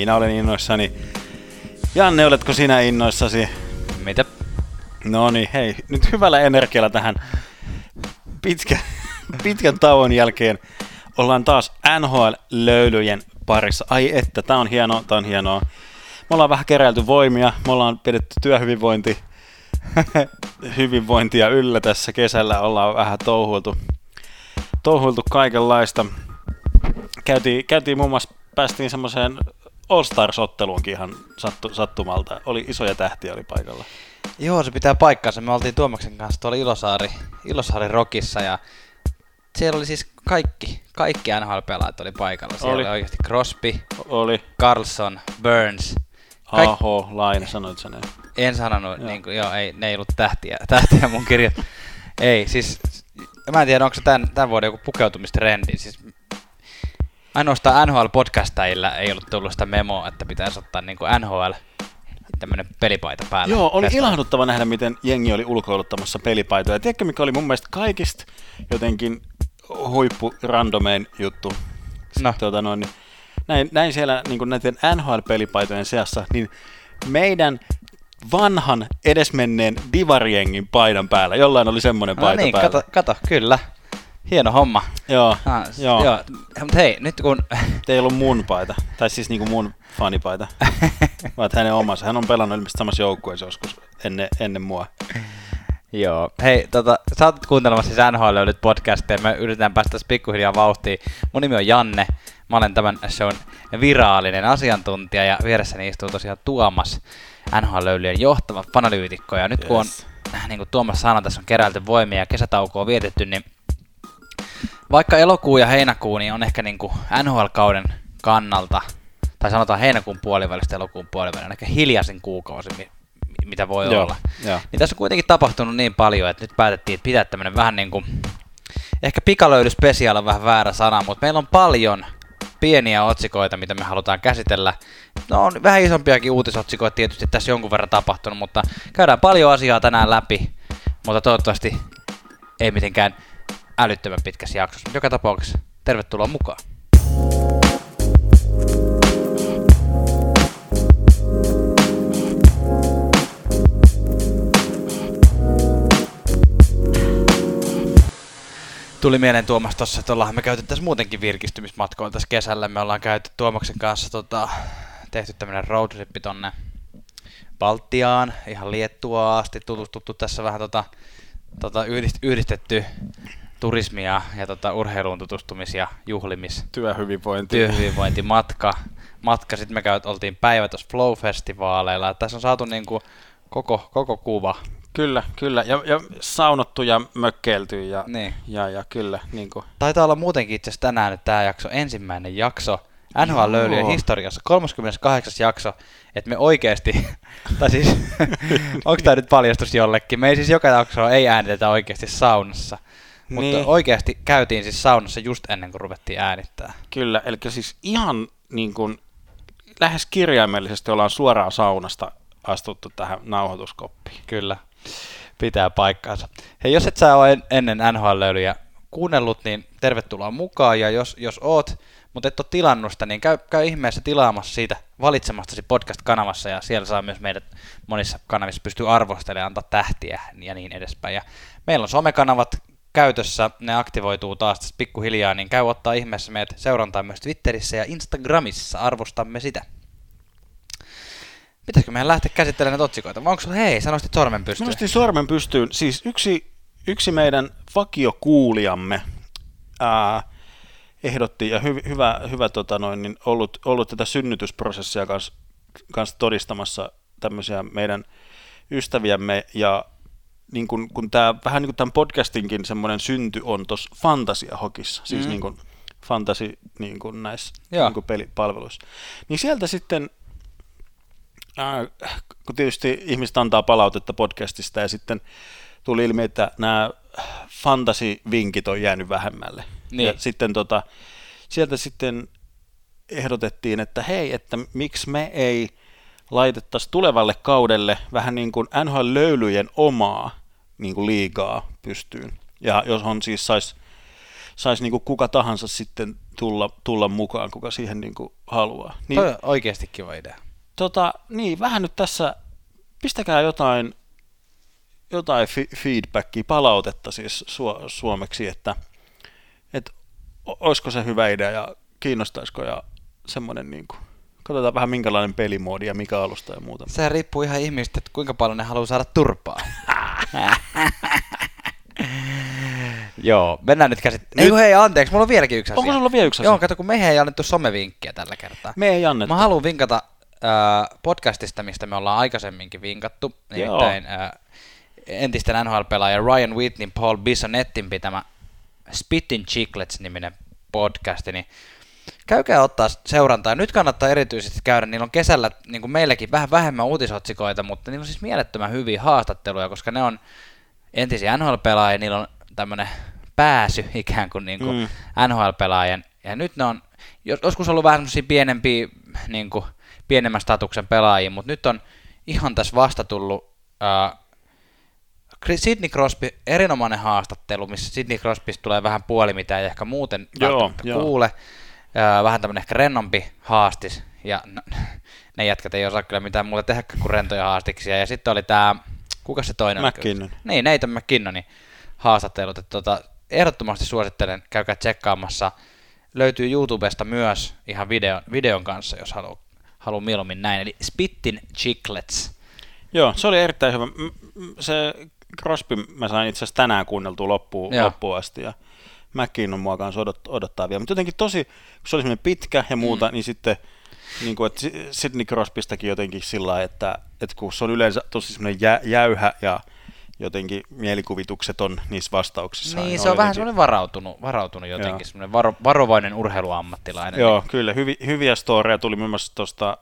minä olen innoissani. Janne, oletko sinä innoissasi? Mitä? No niin, hei, nyt hyvällä energialla tähän pitkä, pitkän tauon jälkeen ollaan taas NHL-löylyjen parissa. Ai että, tää on hienoa, tää on hienoa. Me ollaan vähän keräilty voimia, me ollaan pidetty työhyvinvointi hyvinvointia yllä tässä kesällä, ollaan vähän touhuiltu, touhuiltu kaikenlaista. Käytiin, käytiin muun muassa, päästiin semmoiseen All Stars-otteluunkin ihan sattu, sattumalta. Oli isoja tähtiä oli paikalla. Joo, se pitää paikkaansa. Me oltiin Tuomaksen kanssa tuolla Ilosaari, Ilosaari Rockissa ja siellä oli siis kaikki, kaikki NHL-pelaajat oli paikalla. Siellä oli, oli oikeasti Crosby, oli. Carlson, Burns. Kaik... Aho, Laine, sanoit sen. En sanonut, joo. Niin kuin, joo, ei, ne ei ollut tähtiä, tähtiä mun kirjat. ei, siis mä en tiedä, onko se tämän, tämän vuoden joku pukeutumistrendi. Siis ainoastaan NHL-podcastajilla ei ollut tullut sitä memoa, että pitäisi ottaa niin kuin NHL tämmöinen pelipaita päällä. Joo, oli ilahduttava nähdä, miten jengi oli ulkoiluttamassa pelipaitoja. Tiedätkö, mikä oli mun mielestä kaikista jotenkin huippu randomein juttu? No. Tuota noin, niin näin, näin siellä niin näiden NHL-pelipaitojen seassa, niin meidän vanhan edesmenneen divariengin paidan päällä. Jollain oli semmoinen no paita niin, päällä. Kato, kato, kyllä. Hieno homma. Joo, ah, joo. joo. Mutta hei, nyt kun... Te ei ollut mun paita, tai siis niinku mun fanipaita, vaan hänen omassa. Hän on pelannut ilmeisesti samassa joukkueessa joskus ennen, ennen mua. Joo. Hei, tota, sä oot kuuntelemassa siis NHL nyt podcasteja. Me yritetään päästä tässä pikkuhiljaa vauhtiin. Mun nimi on Janne. Mä olen tämän shown viraalinen asiantuntija ja vieressäni istuu tosiaan Tuomas, NHL-löylyjen johtava fanalyytikko. Ja nyt yes. kun on, niin kuin Tuomas sanoi, tässä on keräilty voimia ja kesätaukoa vietetty, niin vaikka elokuu ja heinäkuu niin on ehkä niin kuin NHL-kauden kannalta, tai sanotaan heinäkuun puolivälistä elokuun puolivälistä, ehkä hiljaisin kuukausi, mitä voi Joo, olla. Jo. Niin tässä on kuitenkin tapahtunut niin paljon, että nyt päätettiin, että pitää tämmöinen vähän niin kuin, ehkä pikalöydy on vähän väärä sana, mutta meillä on paljon pieniä otsikoita, mitä me halutaan käsitellä. No on vähän isompiakin uutisotsikoita tietysti tässä jonkun verran tapahtunut, mutta käydään paljon asiaa tänään läpi, mutta toivottavasti ei mitenkään älyttömän pitkässä jaksossa. Joka tapauksessa tervetuloa mukaan. Tuli mieleen Tuomas tuossa, että ollaan me käyty tässä muutenkin virkistymismatkoilla tässä kesällä. Me ollaan käyty Tuomaksen kanssa tota, tehty tämmönen roadtrippi tonne Baltiaan, ihan Liettua asti tutustuttu tässä vähän tota, tota yhdist, yhdistetty turismia ja tota, urheiluun tutustumis- ja juhlimis. Työhyvinvointi. Työhyvinvointi, matka. matka. Sitten me käyt, oltiin päivä tuossa Flow-festivaaleilla. Tässä on saatu niin kuin koko, koko kuva. Kyllä, kyllä. Ja, ja saunottu ja mökkeilty ja, niin. ja, ja kyllä. Niin kuin. Taitaa olla muutenkin itse asiassa tänään nyt tämä jakso, ensimmäinen jakso NHL löylyjen historiassa, 38. jakso, että me oikeasti, tai siis, onko tämä nyt paljastus jollekin, me ei siis joka jakso ei äänitetä oikeasti saunassa. Mutta niin. oikeasti käytiin siis saunassa just ennen kuin ruvettiin äänittää. Kyllä, eli siis ihan niin kuin lähes kirjaimellisesti ollaan suoraan saunasta astuttu tähän nauhoituskoppiin. Kyllä, pitää paikkaansa. Hei, jos et sä ole ennen NHL-löylyjä kuunnellut, niin tervetuloa mukaan, ja jos, jos oot, mutta et ole tilannut sitä, niin käy, käy ihmeessä tilaamassa siitä valitsemastasi podcast-kanavassa, ja siellä saa myös meidät monissa kanavissa pystyy arvostelemaan, antaa tähtiä ja niin edespäin. Ja meillä on somekanavat, käytössä, ne aktivoituu taas tässä pikkuhiljaa, niin käy ottaa ihmeessä meidät seurantaa myös Twitterissä ja Instagramissa, arvostamme sitä. Pitäisikö meidän lähteä käsittelemään näitä otsikoita? Onko sulla, hei, sä nostit sormen pystyyn. Mä nostin sormen pystyyn. Siis yksi, yksi meidän vakiokuulijamme ää, ehdotti, ja hy, hyvä, hyvä tota noin, niin ollut, ollut tätä synnytysprosessia kanssa, kanssa todistamassa tämmöisiä meidän ystäviämme, ja niin kun, kun tämä, vähän niin kuin tämän podcastinkin semmoinen synty on tuossa fantasiahokissa, siis mm. niin kuin fantasi niin kuin näissä niin kuin pelipalveluissa. Niin sieltä sitten, äh, kun tietysti ihmiset antaa palautetta podcastista ja sitten tuli ilmi, että nämä fantasivinkit on jäänyt vähemmälle. Niin. Ja sitten tota, sieltä sitten ehdotettiin, että hei, että miksi me ei laitettaisiin tulevalle kaudelle vähän niin kuin NHL-löylyjen omaa niin kuin liigaa pystyyn. Ja jos on siis sais, sais niin kuin kuka tahansa sitten tulla, tulla mukaan, kuka siihen niin kuin haluaa. Niin, Toi on oikeasti kiva idea. tota, niin, vähän nyt tässä, pistäkää jotain, jotain fi- feedbackia, palautetta siis su- suomeksi, että, että olisiko se hyvä idea ja kiinnostaisiko ja semmoinen niin kuin, katsotaan vähän minkälainen pelimoodi ja mikä alusta ja muuta. Sehän riippuu ihan ihmistä, että kuinka paljon ne haluaa saada turpaa. Joo, mennään nyt käsit... Ei Nyt- kun hei, anteeksi, mulla on vieläkin yksi asia. Onko sulla vielä yksi asia? Joo, kato, kun meihin ei annettu somevinkkiä tällä kertaa. Me ei annettu. Mä haluan vinkata äh, podcastista, mistä me ollaan aikaisemminkin vinkattu. Nimittäin äh, entisten NHL-pelaajan Ryan Whitney, Paul Bissonettin pitämä Spittin Chicklets-niminen podcasti, niin käykää ottaa seurantaa. Nyt kannattaa erityisesti käydä, niillä on kesällä, niin kuin meilläkin, vähän vähemmän uutisotsikoita, mutta niillä on siis mielettömän hyviä haastatteluja, koska ne on entisiä NHL-pelaajia, niillä on tämmöinen pääsy ikään kuin, niin kuin Mm. NHL-pelaajien. Ja nyt ne on jos- joskus ollut vähän semmoisia pienempiä, niin kuin, pienemmän statuksen pelaajia, mutta nyt on ihan tässä vasta tullut Chris- Sidney Crosby, erinomainen haastattelu, missä Sidney Crosbysta tulee vähän puoli, mitä ei ehkä muuten Joo, joo. kuule. Vähän tämmöinen ehkä rennompi haastis, ja no, ne jätkät ei osaa kyllä mitään muuta tehdä kuin rentoja haastiksia. Ja sitten oli tämä, kuka se toinen? McKinnon. Niin, Nathan McKinnonin haastattelut. Että tota, ehdottomasti suosittelen, käykää tsekkaamassa. Löytyy YouTubesta myös ihan videon, videon kanssa, jos haluaa halu mieluummin näin. Eli Spittin Chicklets. Joo, se oli erittäin hyvä. Se Crosby mä sain itse asiassa tänään kuunneltua loppuun, Joo. loppuun asti ja McKinnon mua kanssa odot, odottaa vielä. Mutta jotenkin tosi, kun se oli semmoinen pitkä ja muuta, mm. niin sitten niin kuin, että Si- Sidney Crosbystakin jotenkin sillä lailla, että, että kun se on yleensä tosi semmoinen jä, jäyhä ja jotenkin mielikuvitukset on niissä vastauksissa. Niin, ne se on vähän jotenkin- semmoinen varautunut, varautunut Joo. jotenkin, semmoinen varo, varovainen urheiluammattilainen. Joo, kyllä. Hyvi, hyviä storeja tuli muun muassa tuosta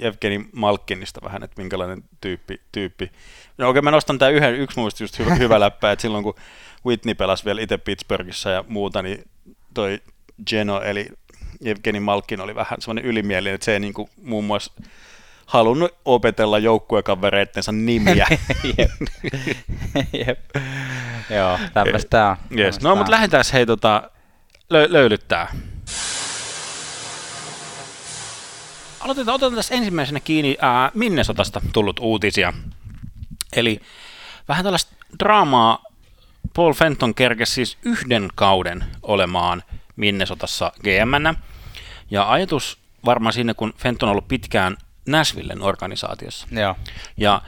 Evgeni Malkinista vähän, että minkälainen tyyppi. tyyppi. No okei, mä nostan tämän yhden, yksi muista just hyvä, hyvä läppä, että silloin kun Whitney pelasi vielä itse Pittsburghissa ja muuta, niin toi Geno, eli Evgeni Malkin oli vähän semmoinen ylimielinen, että se ei niin kuin muun muassa halunnut opetella joukkuekavereittensa nimiä. Jep. Jep. Joo, tämmöistä on. yes. No, mutta lähdetään hei tota, lö- löylyttää. Aloitetaan, otetaan tässä ensimmäisenä kiinni ää, Minnesotasta tullut uutisia. Eli vähän tällaista draamaa. Paul Fenton kerkesi siis yhden kauden olemaan Minnesotassa gm Ja ajatus varmaan sinne, kun Fenton on ollut pitkään Nashvillen organisaatiossa. Joo. Ja,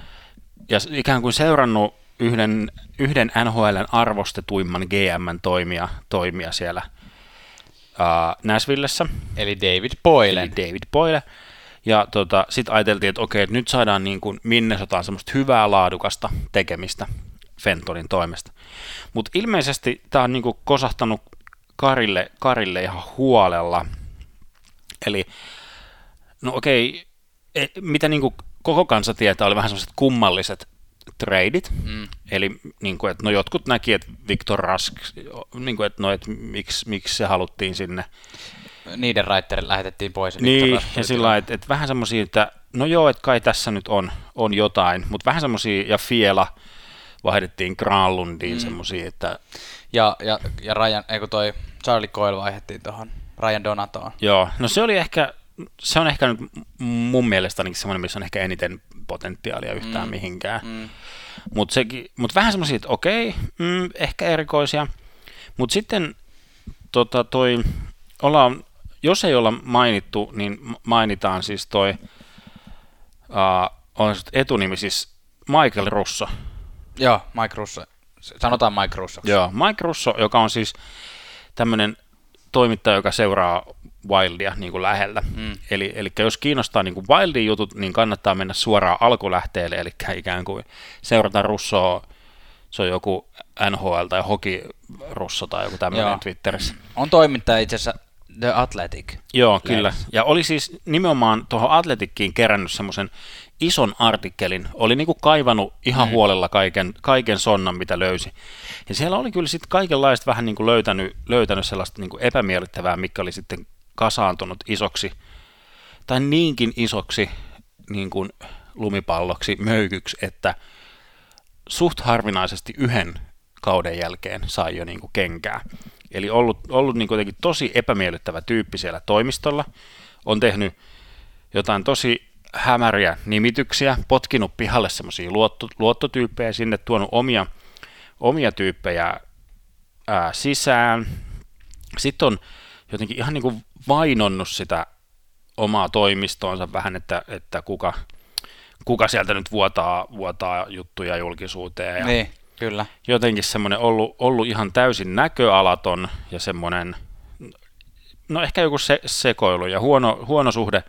ja s- ikään kuin seurannut yhden, yhden NHLn arvostetuimman GM-toimia toimia siellä ää, Nashvillessä, Eli David Boylen. eli David Boyle. Ja tota, sitten ajateltiin, että okei, että nyt saadaan niin kuin Minnesotaan semmoista hyvää laadukasta tekemistä Fentonin toimesta. Mutta ilmeisesti tämä on niin kuin kosahtanut Karille, Karille ihan huolella. Eli, no okei, e, mitä niin kuin koko kansa tietää, oli vähän semmoiset kummalliset treidit. Mm. Eli niin kuin, että no jotkut näki, että Victor Rask, niin kuin, että no, että miksi, miksi se haluttiin sinne. Niiden raitterit lähetettiin pois. Niin, ja sillä lailla, että, että vähän semmoisia, että no joo, että kai tässä nyt on, on jotain, mutta vähän semmoisia, ja Fiela vaihdettiin Granlundiin mm. semmoisia, että Ja, ja, ja Ryan, ei kun toi Charlie Coyle vaihdettiin tuohon Ryan Donatoon. joo, no se oli ehkä, se on ehkä nyt mun mielestä ainakin semmoinen, missä on ehkä eniten potentiaalia yhtään mm. mihinkään. Mm. Mutta mut vähän semmoisia, että okei, mm, ehkä erikoisia. Mutta sitten tota, toi, ollaan, jos ei olla mainittu, niin mainitaan siis toi, uh, on etunimi siis Michael Russo. Joo, Mike Russo. Sanotaan Mike Russo. Joo, Mike Russo, joka on siis tämmöinen toimittaja, joka seuraa Wildia niin kuin lähellä. Mm. Eli, eli jos kiinnostaa niin kuin Wildin jutut, niin kannattaa mennä suoraan alkulähteelle, eli ikään kuin seurata Russoa, se on joku NHL tai Hoki Russo tai joku tämmöinen Joo. Twitterissä. On toimittaja itse asiassa The Athletic. Joo, kyllä. Lehdessä. Ja oli siis nimenomaan tuohon Atletikkiin kerännyt semmoisen ison artikkelin. Oli niinku kaivannut ihan mm. huolella kaiken, kaiken sonnan, mitä löysi. Ja siellä oli kyllä sitten kaikenlaista vähän niinku löytänyt, löytänyt sellaista niinku epämiellyttävää, mikä oli sitten kasaantunut isoksi, tai niinkin isoksi niin kuin lumipalloksi, möykyksi, että suht harvinaisesti yhden kauden jälkeen sai jo niin kuin kenkää. Eli ollut, ollut niin kuitenkin tosi epämiellyttävä tyyppi siellä toimistolla. On tehnyt jotain tosi hämäriä nimityksiä, potkinut pihalle semmoisia luotto, luottotyyppejä sinne, tuonut omia, omia tyyppejä ää, sisään. Sitten on jotenkin ihan niin kuin vainonnut sitä omaa toimistoonsa vähän, että, että kuka, kuka sieltä nyt vuotaa, vuotaa juttuja julkisuuteen. Ja Niin, kyllä. jotenkin semmoinen ollut, ollut ihan täysin näköalaton ja semmoinen, no ehkä joku se, sekoilu ja huono, huono suhde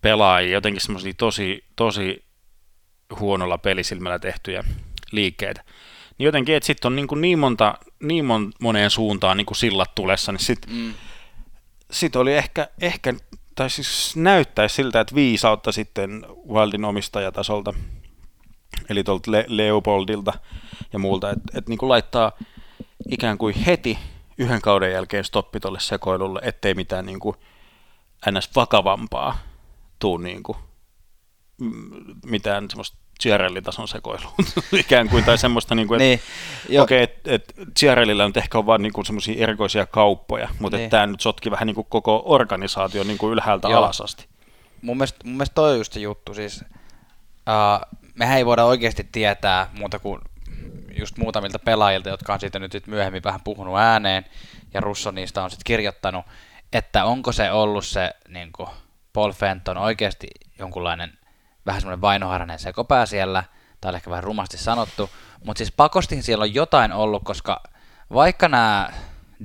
pelaajia, jotenkin semmoisia tosi, tosi huonolla pelisilmällä tehtyjä liikkeitä. Niin jotenkin, että sitten on niin, kuin niin, monta, niin mon, moneen suuntaan niin kuin sillat tulessa, niin sitten Mm. sit oli ehkä, ehkä, tai siis näyttäisi siltä, että viisautta sitten Wildin omistajatasolta, eli tuolta Le- Leopoldilta ja muulta, että et niin kuin laittaa ikään kuin heti yhden kauden jälkeen stoppi tuolle sekoilulle, ettei mitään niin kuin ns. vakavampaa tuu niin kuin, mm, mitään semmoista Ciarelli-tason sekoilua ikään kuin, tai semmoista, niin kuin, että Niin, jo, Okei, että et nyt ehkä on vaan niinku semmoisia erikoisia kauppoja, mutta Niin. niin. tämä nyt sotki vähän niinku koko organisaatio niinku ylhäältä Joo. alas asti. mun mielestä, mun mielestä toi on just se juttu, siis uh, mehän ei voida oikeasti tietää muuta kuin just muutamilta pelaajilta, jotka on siitä nyt sit myöhemmin vähän puhunut ääneen, ja Russo niistä on sitten kirjoittanut, että onko se ollut se niin kuin Paul Fenton oikeasti jonkunlainen vähän semmoinen vainoharhainen sekopää siellä, tai ehkä vähän rumasti sanottu, mutta siis pakosti siellä on jotain ollut, koska vaikka nämä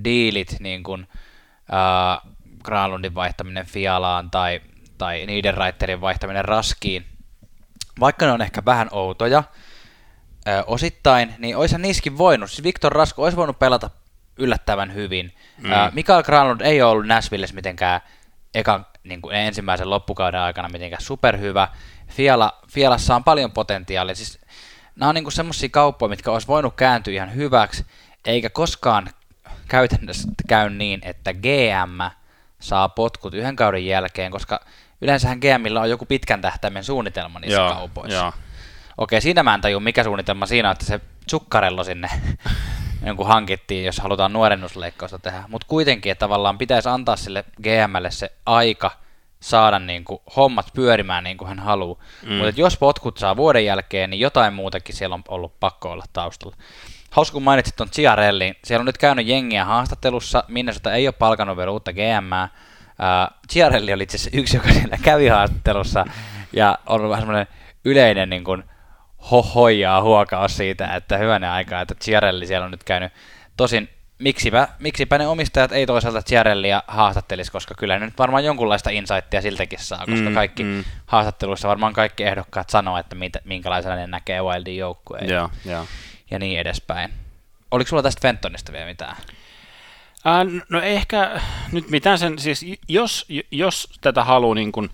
diilit, niin kuin äh, Granlundin vaihtaminen Fialaan tai, tai Niederreiterin vaihtaminen Raskiin, vaikka ne on ehkä vähän outoja ö, osittain, niin olisihan niissäkin voinut. Siis Viktor Rasko olisi voinut pelata yllättävän hyvin. Mm. Mm. Mikael Granlund ei ole ollut Nashvillessä mitenkään ekan, niin kuin ensimmäisen loppukauden aikana mitenkään superhyvä. Fiala, Fialassa on paljon potentiaalia. Siis, nämä on niin semmoisia kauppoja, mitkä olisi voinut kääntyä ihan hyväksi, eikä koskaan käytännössä käy niin, että GM saa potkut yhden kauden jälkeen, koska yleensähän GMillä on joku pitkän tähtäimen suunnitelma niissä Joo, kaupoissa. joo. Okei, siinä mä en tajua, mikä suunnitelma siinä on, että se Zuccarello sinne jonkun hankittiin, jos halutaan nuorennusleikkausta tehdä. Mutta kuitenkin, että tavallaan pitäisi antaa sille GMlle se aika saada niin kuin hommat pyörimään niin kuin hän haluaa. Mm. Mutta jos potkut saa vuoden jälkeen, niin jotain muutakin siellä on ollut pakko olla taustalla. Hauska, kun mainitsit tuon Ciarellin. Siellä on nyt käynyt jengiä haastattelussa. Minnesota ei ole palkannut vielä uutta GMää. Uh, Ciarelli oli itse asiassa yksi, joka siellä kävi haastattelussa. Ja on vähän semmoinen yleinen niin kuin, hohojaa huokaus siitä, että hyvänen aika, että Ciarelli siellä on nyt käynyt. Tosin miksipä, miksipä ne omistajat ei toisaalta Ciarellia haastattelisi, koska kyllä ne nyt varmaan jonkunlaista insightia siltäkin saa, koska Mm, kaikki mm. haastatteluissa varmaan kaikki ehdokkaat sanoo, että mitä, minkälaisena ne näkee Wildin joukkueen Joo, joo. ja niin edespäin. Oliko sulla tästä Fentonista vielä mitään? Ää, no ehkä nyt mitään sen, siis jos, jos tätä haluaa niin kun,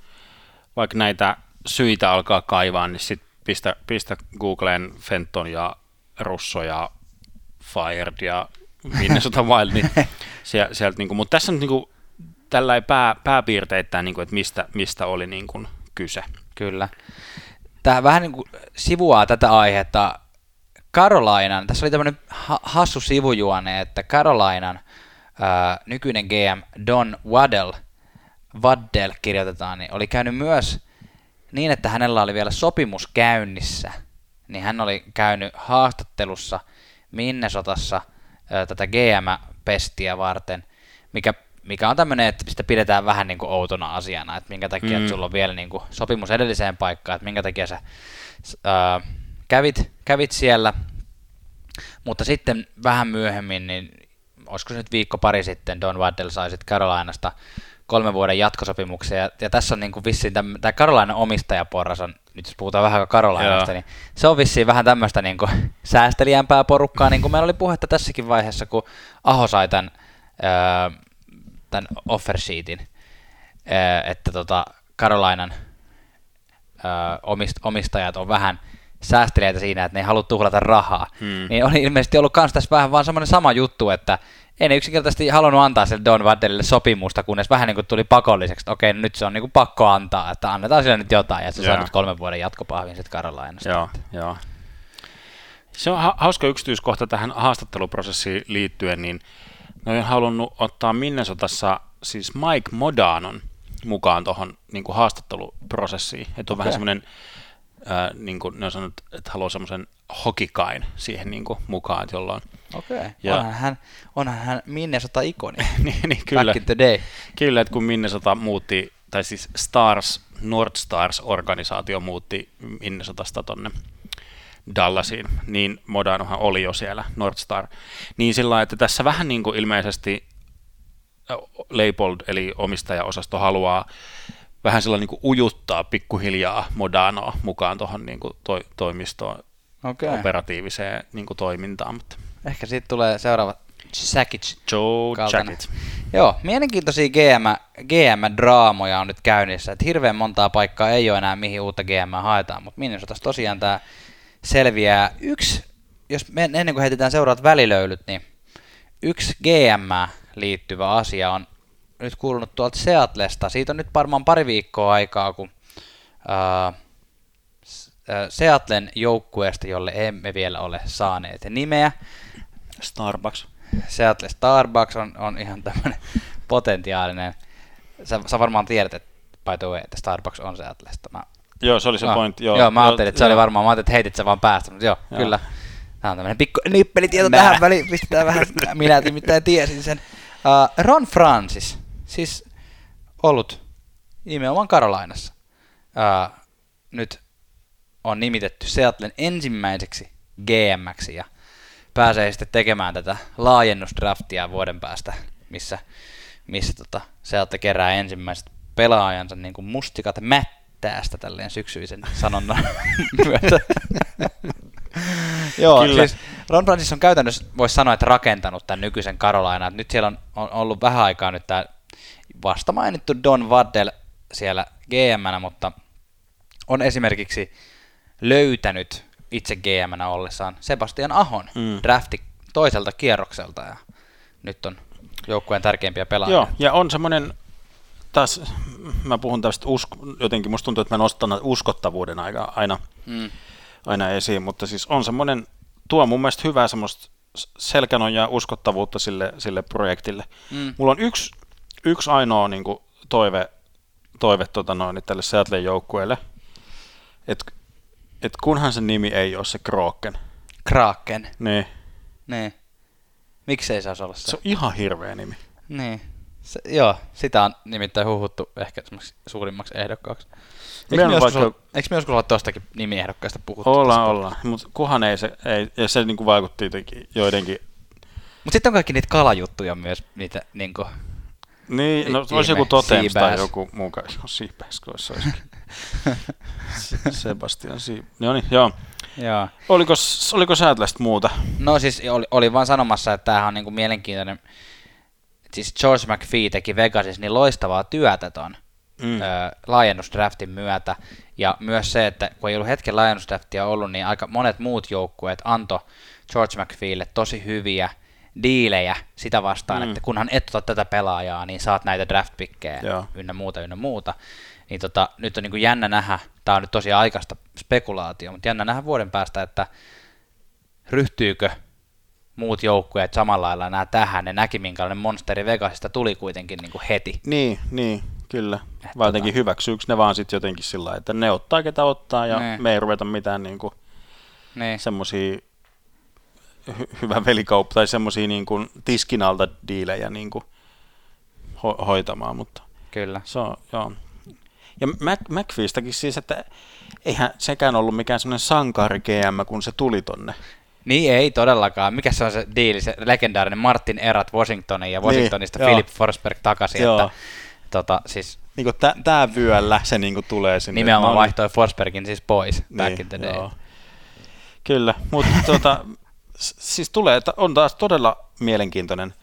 vaikka näitä syitä alkaa kaivaa, niin sit pistä, pistä Googleen Fenton ja Russo ja Fired ja Minnesota Wild, niin sieltä, sieltä niin kuin, mutta tässä on niin kuin, tällä pää, pääpiirteittäin, niin kuin, että mistä, mistä oli niin kuin, kyse. Kyllä. Tämä vähän niin kuin sivuaa tätä aihetta Carolinan, tässä oli tämmöinen ha- hassu sivujuone, että Carolinan ää, nykyinen GM Don Waddell, Waddell kirjoitetaan, niin oli käynyt myös niin, että hänellä oli vielä sopimus käynnissä, niin hän oli käynyt haastattelussa Minnesotassa tätä GM-pestiä varten, mikä, mikä on tämmöinen, että sitä pidetään vähän niin kuin outona asiana, että minkä takia. Mm. että sulla on vielä niin kuin sopimus edelliseen paikkaan, että minkä takia sä ää, kävit, kävit siellä, mutta sitten vähän myöhemmin, niin olisiko se nyt viikko pari sitten, Don Waddell sai sitten Carolinasta kolmen vuoden jatkosopimuksen, ja, ja tässä on niin kuin vissiin tämä Carolinan omistajaporras on, nyt jos puhutaan vähän Carolinasta, Joo. niin se on vissiin vähän tämmöistä niin kuin säästeliämpää porukkaa, niin kuin meillä oli puhetta tässäkin vaiheessa, kun Aho sai tämän, ää, tämän offer sheetin, ää, että tota ää, omist, omistajat on vähän säästeliäitä siinä, että ne ei halua tuhlata rahaa. Hmm. Niin oli ilmeisesti ollut kans tässä vähän vaan semmoinen sama juttu, että ei ne yksinkertaisesti halunnut antaa sille Don Waddellille sopimusta, kunnes vähän niin kuin tuli pakolliseksi, että okei, nyt se on niin kuin pakko antaa, että annetaan sille nyt jotain, ja se saa nyt kolmen vuoden jatkopahvin sitten Carolinasta. Joo, joo. Se on ha- hauska yksityiskohta tähän haastatteluprosessiin liittyen, niin on halunnut ottaa Minnesotassa siis Mike Modanon mukaan tuohon niin haastatteluprosessiin. Että on okay. vähän semmoinen, äh, niin kuin ne on sanonut, että haluaa semmoisen hokikain siihen niin kuin, mukaan, jolloin... Okei, okay. ja, onhan, hän, onhan hän Minnesota-ikoni. niin, niin, kyllä. Back in the day. Kyllä, että kun Minnesota muutti, tai siis Stars, North Stars-organisaatio muutti Minnesotasta tonne Dallasiin, niin Modanohan oli jo siellä, North Star. Niin sillä että tässä vähän niin kuin ilmeisesti Leipold, eli omistajaosasto, haluaa vähän sellainen niin kuin ujuttaa pikkuhiljaa Modanoa mukaan tuohon niin kuin to, toimistoon okay. operatiiviseen niin kuin toimintaan. Mutta. Ehkä siitä tulee seuraava Sakic. Joe Jacket. Joo, mielenkiintoisia GM, GM-draamoja on nyt käynnissä. Et hirveän montaa paikkaa ei ole enää mihin uutta GM haetaan, mutta Minnesotassa tosiaan tämä selviää. Yksi, jos me, ennen kuin heitetään seuraavat välilöylyt, niin yksi GM liittyvä asia on nyt kuulunut tuolta Seatlesta. Siitä on nyt varmaan pari viikkoa aikaa, kun ää, Seatlen joukkueesta, jolle emme vielä ole saaneet nimeä. Starbucks. Seattle Starbucks on, on ihan tämmöinen potentiaalinen. Sä, sä varmaan tiedät, että by the way, että Starbucks on Seattlesta. Mä, joo, se oli se no, pointti. Joo, joo, mä ajattelin, että se joo. oli varmaan, mä ajattelin, että heitit sä vaan päästä, mutta joo, joo. kyllä. Tämä on tämmöinen pikku nippelitieto mä. tähän väliin, pistetään vähän, minä mitään tiesin sen. Uh, Ron Francis, siis ollut nimenomaan Karolainassa. Uh, nyt on nimitetty Seattlen ensimmäiseksi GMksi ja pääsee sitten tekemään tätä laajennusdraftia vuoden päästä, missä, missä tota, Seattle kerää ensimmäiset pelaajansa niin kuin mustikat mättäästä tälleen syksyisen sanonnan myötä. Joo, Kyllä. siis Ron Francis on käytännössä, voisi sanoa, että rakentanut tämän nykyisen Carolina. Nyt siellä on, on ollut vähän aikaa nyt tämä vasta mainittu Don Waddell siellä gm mutta on esimerkiksi löytänyt itse gm ollessaan Sebastian Ahon mm. drafti toiselta kierrokselta ja nyt on joukkueen tärkeimpiä pelaajia. Joo, ja on semmoinen, taas mä puhun tästä, usko, jotenkin musta tuntuu, että mä nostan uskottavuuden aika, aina, mm. aina esiin, mutta siis on semmoinen, tuo mun mielestä hyvää semmoista selkänojaa uskottavuutta sille, sille projektille. Mm. Mulla on yksi, yksi ainoa niin kuin, toive, toive tota noin, tälle Seattlein joukkueelle, että et kunhan sen nimi ei ole se Kroken. Kraken. Niin. Niin. Miksei se olla se? Se on ihan hirveä nimi. Niin. Se, joo, sitä on nimittäin huhuttu ehkä suurimmaksi ehdokkaaksi. Eikö me, joskus, vaikka... eikö me joskus olla tuostakin nimiehdokkaista puhuttu? Ollaan, ollaan. Mutta kuhan ei se, ei, ja se niinku vaikutti jotenkin joidenkin... Mutta sitten on kaikki niitä kalajuttuja myös, niitä niinku... Niin, no olisi joku Totems tai joku muu kai. No, se olisikin. Sebastian Siip. No niin, joo. Joo. Oliko, oliko Säätlästä muuta? No siis oli, oli vaan sanomassa, että tämähän on niinku mielenkiintoinen. Siis George McPhee teki Vegasissa niin loistavaa työtä ton mm. ö, laajennusdraftin myötä. Ja myös se, että kun ei ollut hetken laajennusdraftia ollut, niin aika monet muut joukkueet antoi George McPheelle tosi hyviä diilejä sitä vastaan, mm. että kunhan et ota tätä pelaajaa, niin saat näitä draftpikkejä ynnä muuta, ynnä muuta. Niin tota, nyt on niin kuin jännä nähdä, tämä on nyt tosi aikaista spekulaatio, mutta jännä nähdä vuoden päästä, että ryhtyykö muut joukkueet samalla lailla nämä tähän. Ne näki, minkälainen monsteri Vegasista tuli kuitenkin niin kuin heti. Niin, niin, kyllä. Vai jotenkin tota... hyväksyykö ne vaan sitten jotenkin sillä että ne ottaa ketä ottaa ja niin. me ei ruveta mitään niin kuin niin. semmoisia hy- hyvä velikauppa tai semmoisia niin kuin tiskin alta diilejä niin kuin ho- hoitamaan, mutta Kyllä. Se on, joo. Ja Mac, McFeestäkin siis, että eihän sekään ollut mikään semmoinen sankari GM, kun se tuli tonne. Niin ei todellakaan. Mikä se on se diili, se legendaarinen Martin Erat Washingtonin ja niin, Washingtonista niin, Philip Forsberg takaisin. Joo. Että, tota, siis, niin tämä vyöllä se niin tulee sinne. Nimenomaan on... vaihtoi Forsbergin siis pois niin, back in the day. Joo. Kyllä, mutta tuota, siis tulee, että on taas todella mielenkiintoinen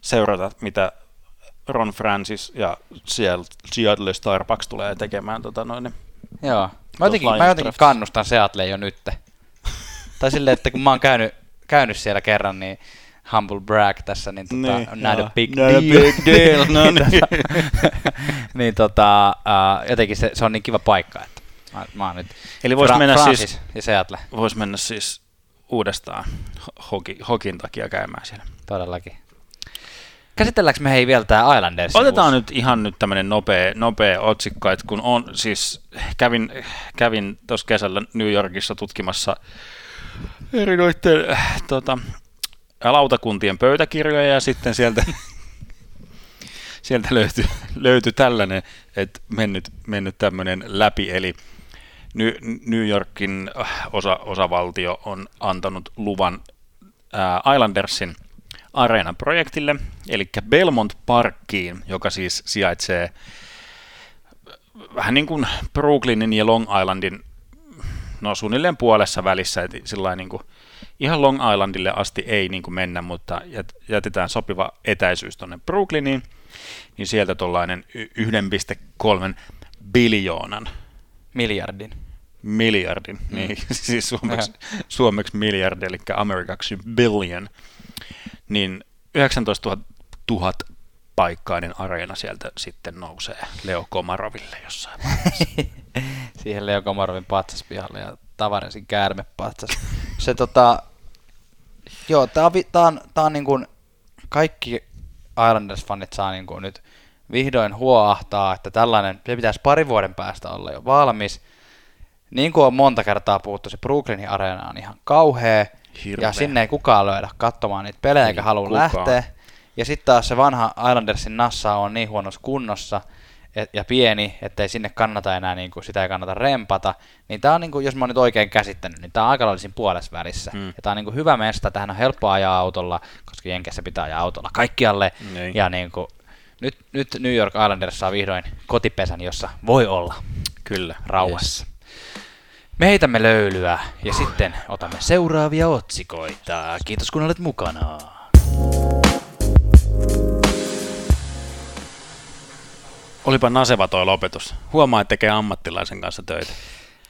seurata, mitä Ron Francis ja Seattle Starbucks tulee tekemään. Tota noin, Joo. Mä jotenkin, mä jotenkin kannustan Seattle jo nyt. tai silleen, että kun mä oon käynyt, käynyt siellä kerran, niin humble brag tässä, niin, tota, niin not a big not deal. A big deal. no niin. niin. niin tota, uh, jotenkin se, se, on niin kiva paikka, että mä, mä oon nyt Eli vois Fra- mennä Francis siis, ja Seattle. Vois mennä siis uudestaan hoki, hokin takia käymään siellä. Todellakin. Käsitelläänkö me hei vielä tää Islanders? Otetaan nyt ihan nyt tämmöinen nopea, nopea otsikko, että kun on siis, kävin, kävin tuossa kesällä New Yorkissa tutkimassa eri noitten tota, lautakuntien pöytäkirjoja ja sitten sieltä, sieltä löytyi, löytyi tällainen, että mennyt, mennyt tämmöinen läpi, eli New Yorkin osa, osavaltio on antanut luvan Islandersin – Areenan projektille, eli Belmont Parkkiin, joka siis sijaitsee vähän niin kuin Brooklynin ja Long Islandin no suunnilleen puolessa välissä, että sillä niin kuin, ihan Long Islandille asti ei niin kuin mennä, mutta jätetään sopiva etäisyys tuonne Brooklyniin, niin sieltä tuollainen 1,3 biljoonan. Miljardin. Miljardin, mm. niin siis suomeksi, suomeksi miljardi, eli amerikaksi billion niin 19 000 paikkainen areena sieltä sitten nousee Leo Komaroville jossain vaiheessa. Siihen Leo Komarovin patsaspihalle ja Tavaresin käärmepatsas. Se tota, joo, tää on, tää on, tää on niin kuin kaikki Islanders-fanit saa niin kuin nyt vihdoin huoahtaa, että tällainen, se pitäisi pari vuoden päästä olla jo valmis. Niin kuin on monta kertaa puhuttu, se Brooklynin areena on ihan kauhea. Hirveä. Ja sinne ei kukaan löydä katsomaan niitä pelejä eikä halua lähteä. Ja sitten taas se vanha Islandersin nassa on niin huonossa kunnossa et, ja pieni, ettei sinne kannata enää, niin kuin, sitä ei kannata rempata. Niin tämä on, niin kuin, jos mä oon nyt oikein käsittänyt, niin tämä on aika lailla puolessa välissä. Mm. Ja tämä on niin kuin, hyvä mesta, tähän on helppo ajaa autolla, koska Jenkessä pitää ajaa autolla kaikkialle. Niin. Ja niin kuin, nyt, nyt New York Islanders saa vihdoin kotipesän, jossa voi olla Kyllä, rauhassa. Yes. Me heitämme löylyä ja sitten otamme seuraavia otsikoita. Kiitos kun olet mukana. Olipa naseva toi lopetus. Huomaa, että tekee ammattilaisen kanssa töitä.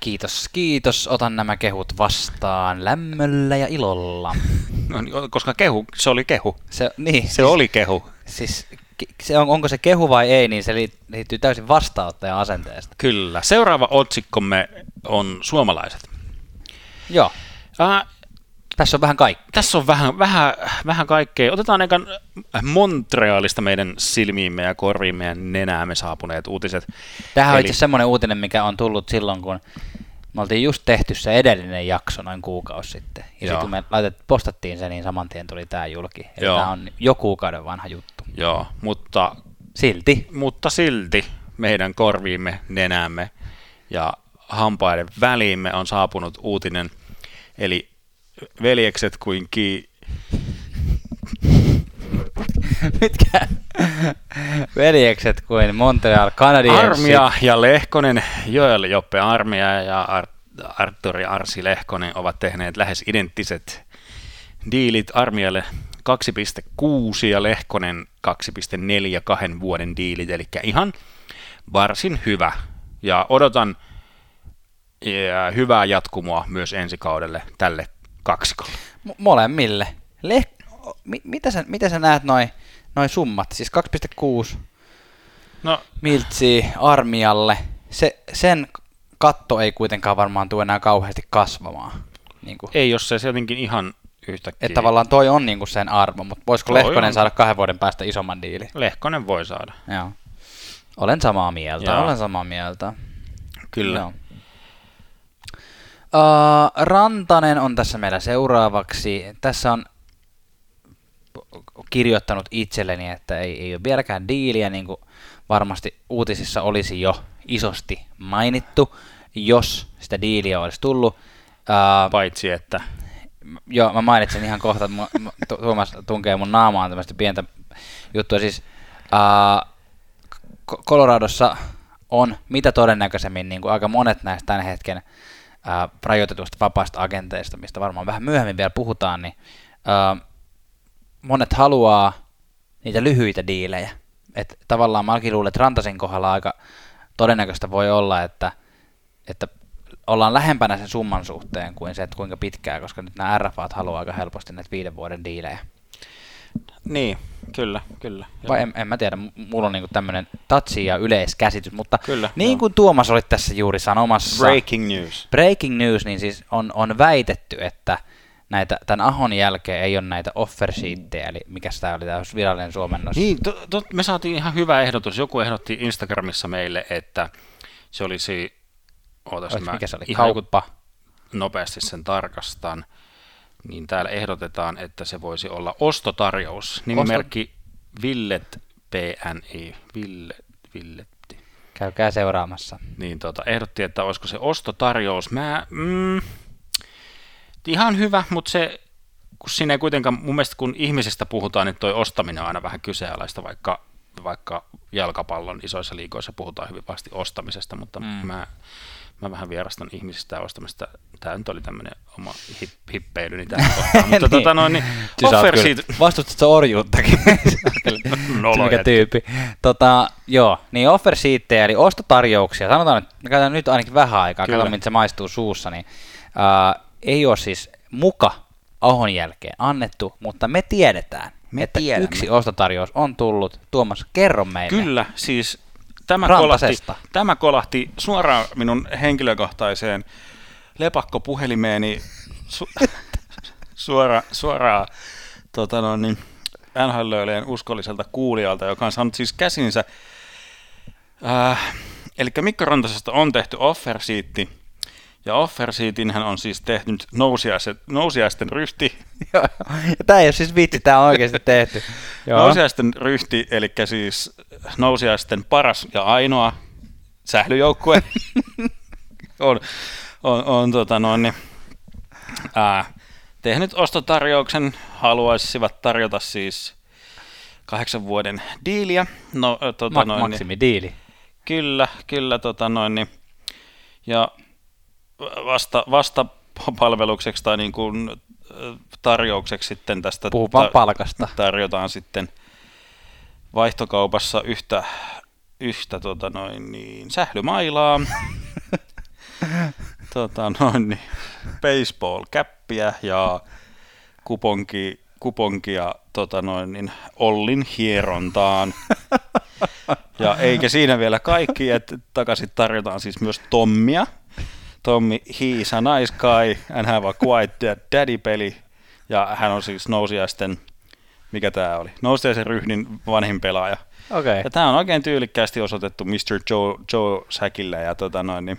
Kiitos, kiitos. Otan nämä kehut vastaan lämmöllä ja ilolla. No, niin, koska kehu, se oli kehu. Se, niin, se oli kehu. Siis se on, onko se kehu vai ei, niin se liittyy täysin vastaanottajan asenteesta. Kyllä. Seuraava otsikkomme on suomalaiset. Joo. Äh, tässä on vähän kaikkea. Tässä on vähän, vähän, vähän kaikkea. Otetaan ekan Montrealista meidän silmiimme ja korviimme ja nenäämme saapuneet uutiset. Tämähän Eli... on itse semmoinen uutinen, mikä on tullut silloin, kun me oltiin just tehty se edellinen jakso noin kuukausi sitten. Ja sitten kun me laitet, postattiin se, niin saman tien tuli tämä julki. Eli tämä on jo kuukauden vanha juttu. Joo, mutta... Silti. Mutta silti meidän korviimme, nenämme ja hampaiden väliimme on saapunut uutinen. Eli veljekset kuin ki... Mitkä? Veljekset kuin Montreal Canadiens. Armia ja Lehkonen, Joel Joppe Armia ja Art- Arturi Arsi Lehkonen ovat tehneet lähes identtiset diilit Armialle 2,6 ja Lehkonen 2,4 kahden vuoden diilit, eli ihan varsin hyvä. Ja odotan ja hyvää jatkumoa myös ensi kaudelle tälle kaksikolle. M- molemmille. Leh- mi- mitä, sä, mitä sä näet noin noi summat? Siis 2,6 no. miltsiä armialle. Se, sen katto ei kuitenkaan varmaan tule enää kauheasti kasvamaan. Niin kuin. Ei, jos se jotenkin ihan yhtäkkiä. Että tavallaan toi on niinku sen arvo, mutta voisiko toi Lehkonen on. saada kahden vuoden päästä isomman diili? Lehkonen voi saada. Joo. Olen samaa mieltä, Joo. olen samaa mieltä. Kyllä. Joo. Uh, Rantanen on tässä meillä seuraavaksi. Tässä on kirjoittanut itselleni, että ei, ei ole vieläkään diiliä, niin kuin varmasti uutisissa olisi jo isosti mainittu, jos sitä diiliä olisi tullut. Uh, Paitsi että joo, mä mainitsin ihan kohta, että Tuomas tunkee mun naamaan tämmöistä pientä juttua. Siis uh, Coloradossa on mitä todennäköisemmin niin kuin aika monet näistä tämän hetken uh, rajoitetuista vapaista agenteista, mistä varmaan vähän myöhemmin vielä puhutaan, niin uh, monet haluaa niitä lyhyitä diilejä. Et tavallaan mä luulen, että Rantasin kohdalla aika todennäköistä voi olla, että, että ollaan lähempänä sen summan suhteen kuin se, että kuinka pitkää, koska nyt nämä RFAt haluaa aika helposti näitä viiden vuoden diilejä. Niin, kyllä, kyllä. Vai en, en mä tiedä, mulla on niinku tämmöinen tatsi ja yleiskäsitys, mutta kyllä, niin joo. kuin Tuomas oli tässä juuri sanomassa. Breaking news. Breaking news, niin siis on, on väitetty, että näitä, tämän Ahon jälkeen ei ole näitä offer sheettejä, eli mikä tämä oli, tämä virallinen suomennos. Niin, to, to, me saatiin ihan hyvä ehdotus. Joku ehdotti Instagramissa meille, että se olisi, ootas Olis, mä mikä se oli, ihan kauppa. nopeasti sen tarkastan. Niin täällä ehdotetaan, että se voisi olla ostotarjous. Nimimerkki Villet PNI. Villet, Villet. Käykää seuraamassa. Niin tota, ehdotti, että olisiko se ostotarjous. Mä, mm, ihan hyvä, mutta se, kun siinä ei kuitenkaan, mun mielestä kun ihmisestä puhutaan, niin toi ostaminen on aina vähän kyseenalaista, vaikka, vaikka jalkapallon isoissa liikoissa puhutaan hyvin vahvasti ostamisesta, mutta mm. mä, mä vähän vierastan ihmisistä ostamista. Tämä nyt oli tämmöinen oma hip, hippeilyni tähän kohtaan, mutta Niin. tota noin, niin Siis offer sheet, Vastustatko orjuuttakin? Mikä tyyppi. Tota, joo, niin offer sheettejä, eli ostotarjouksia. Sanotaan, että me käytetään nyt ainakin vähän aikaa, Kyllä. katsotaan, miltä se maistuu suussa. Niin, ää, ei ole siis muka Ahon jälkeen annettu, mutta me tiedetään, Me että tiedämme. yksi ostotarjous on tullut. Tuomas, kerro meille. Kyllä, siis tämä kolahti, tämä kolahti suoraan minun henkilökohtaiseen lepakkopuhelimeeni su, suora, suoraan tota no, niin, NHL uskolliselta kuulijalta, joka on saanut siis käsinsä. Äh, eli Mikko Rantasesta on tehty offer sheetti, ja offer sheetin hän on siis tehnyt nousiaisten, nousiaisten ryhti, Joo, ja Tämä ei ole siis vitsi, tämä on oikeasti tehty. Joo. Nousiaisten ryhti, eli siis nousiaisten paras ja ainoa sählyjoukkue on, on, on tota noin, niin, ää, tehnyt ostotarjouksen, haluaisivat tarjota siis kahdeksan vuoden diiliä. No, ö, tota Ma- noin, niin, maksimidiili. Kyllä, kyllä, tota noin, niin, ja vasta, vasta palvelukseksi tai niin kuin, tarjoukseksi sitten tästä Puhutaan ta- palkasta. tarjotaan sitten vaihtokaupassa yhtä, yhtä tota noin, niin, sählymailaa, tota noin, niin, baseball-käppiä ja kuponki, kuponkia tota noin, niin, Ollin hierontaan. Ja eikä siinä vielä kaikki, että takaisin tarjotaan siis myös Tommia. Tommi, he's a nice guy and have a quite daddy-peli. Ja hän on siis nousiaisten, mikä tämä oli, nousiaisen ryhdin vanhin pelaaja. Okei. Ja tämä on oikein tyylikkäästi osoitettu Mr. Joe, Joe Säkille ja tota noin, niin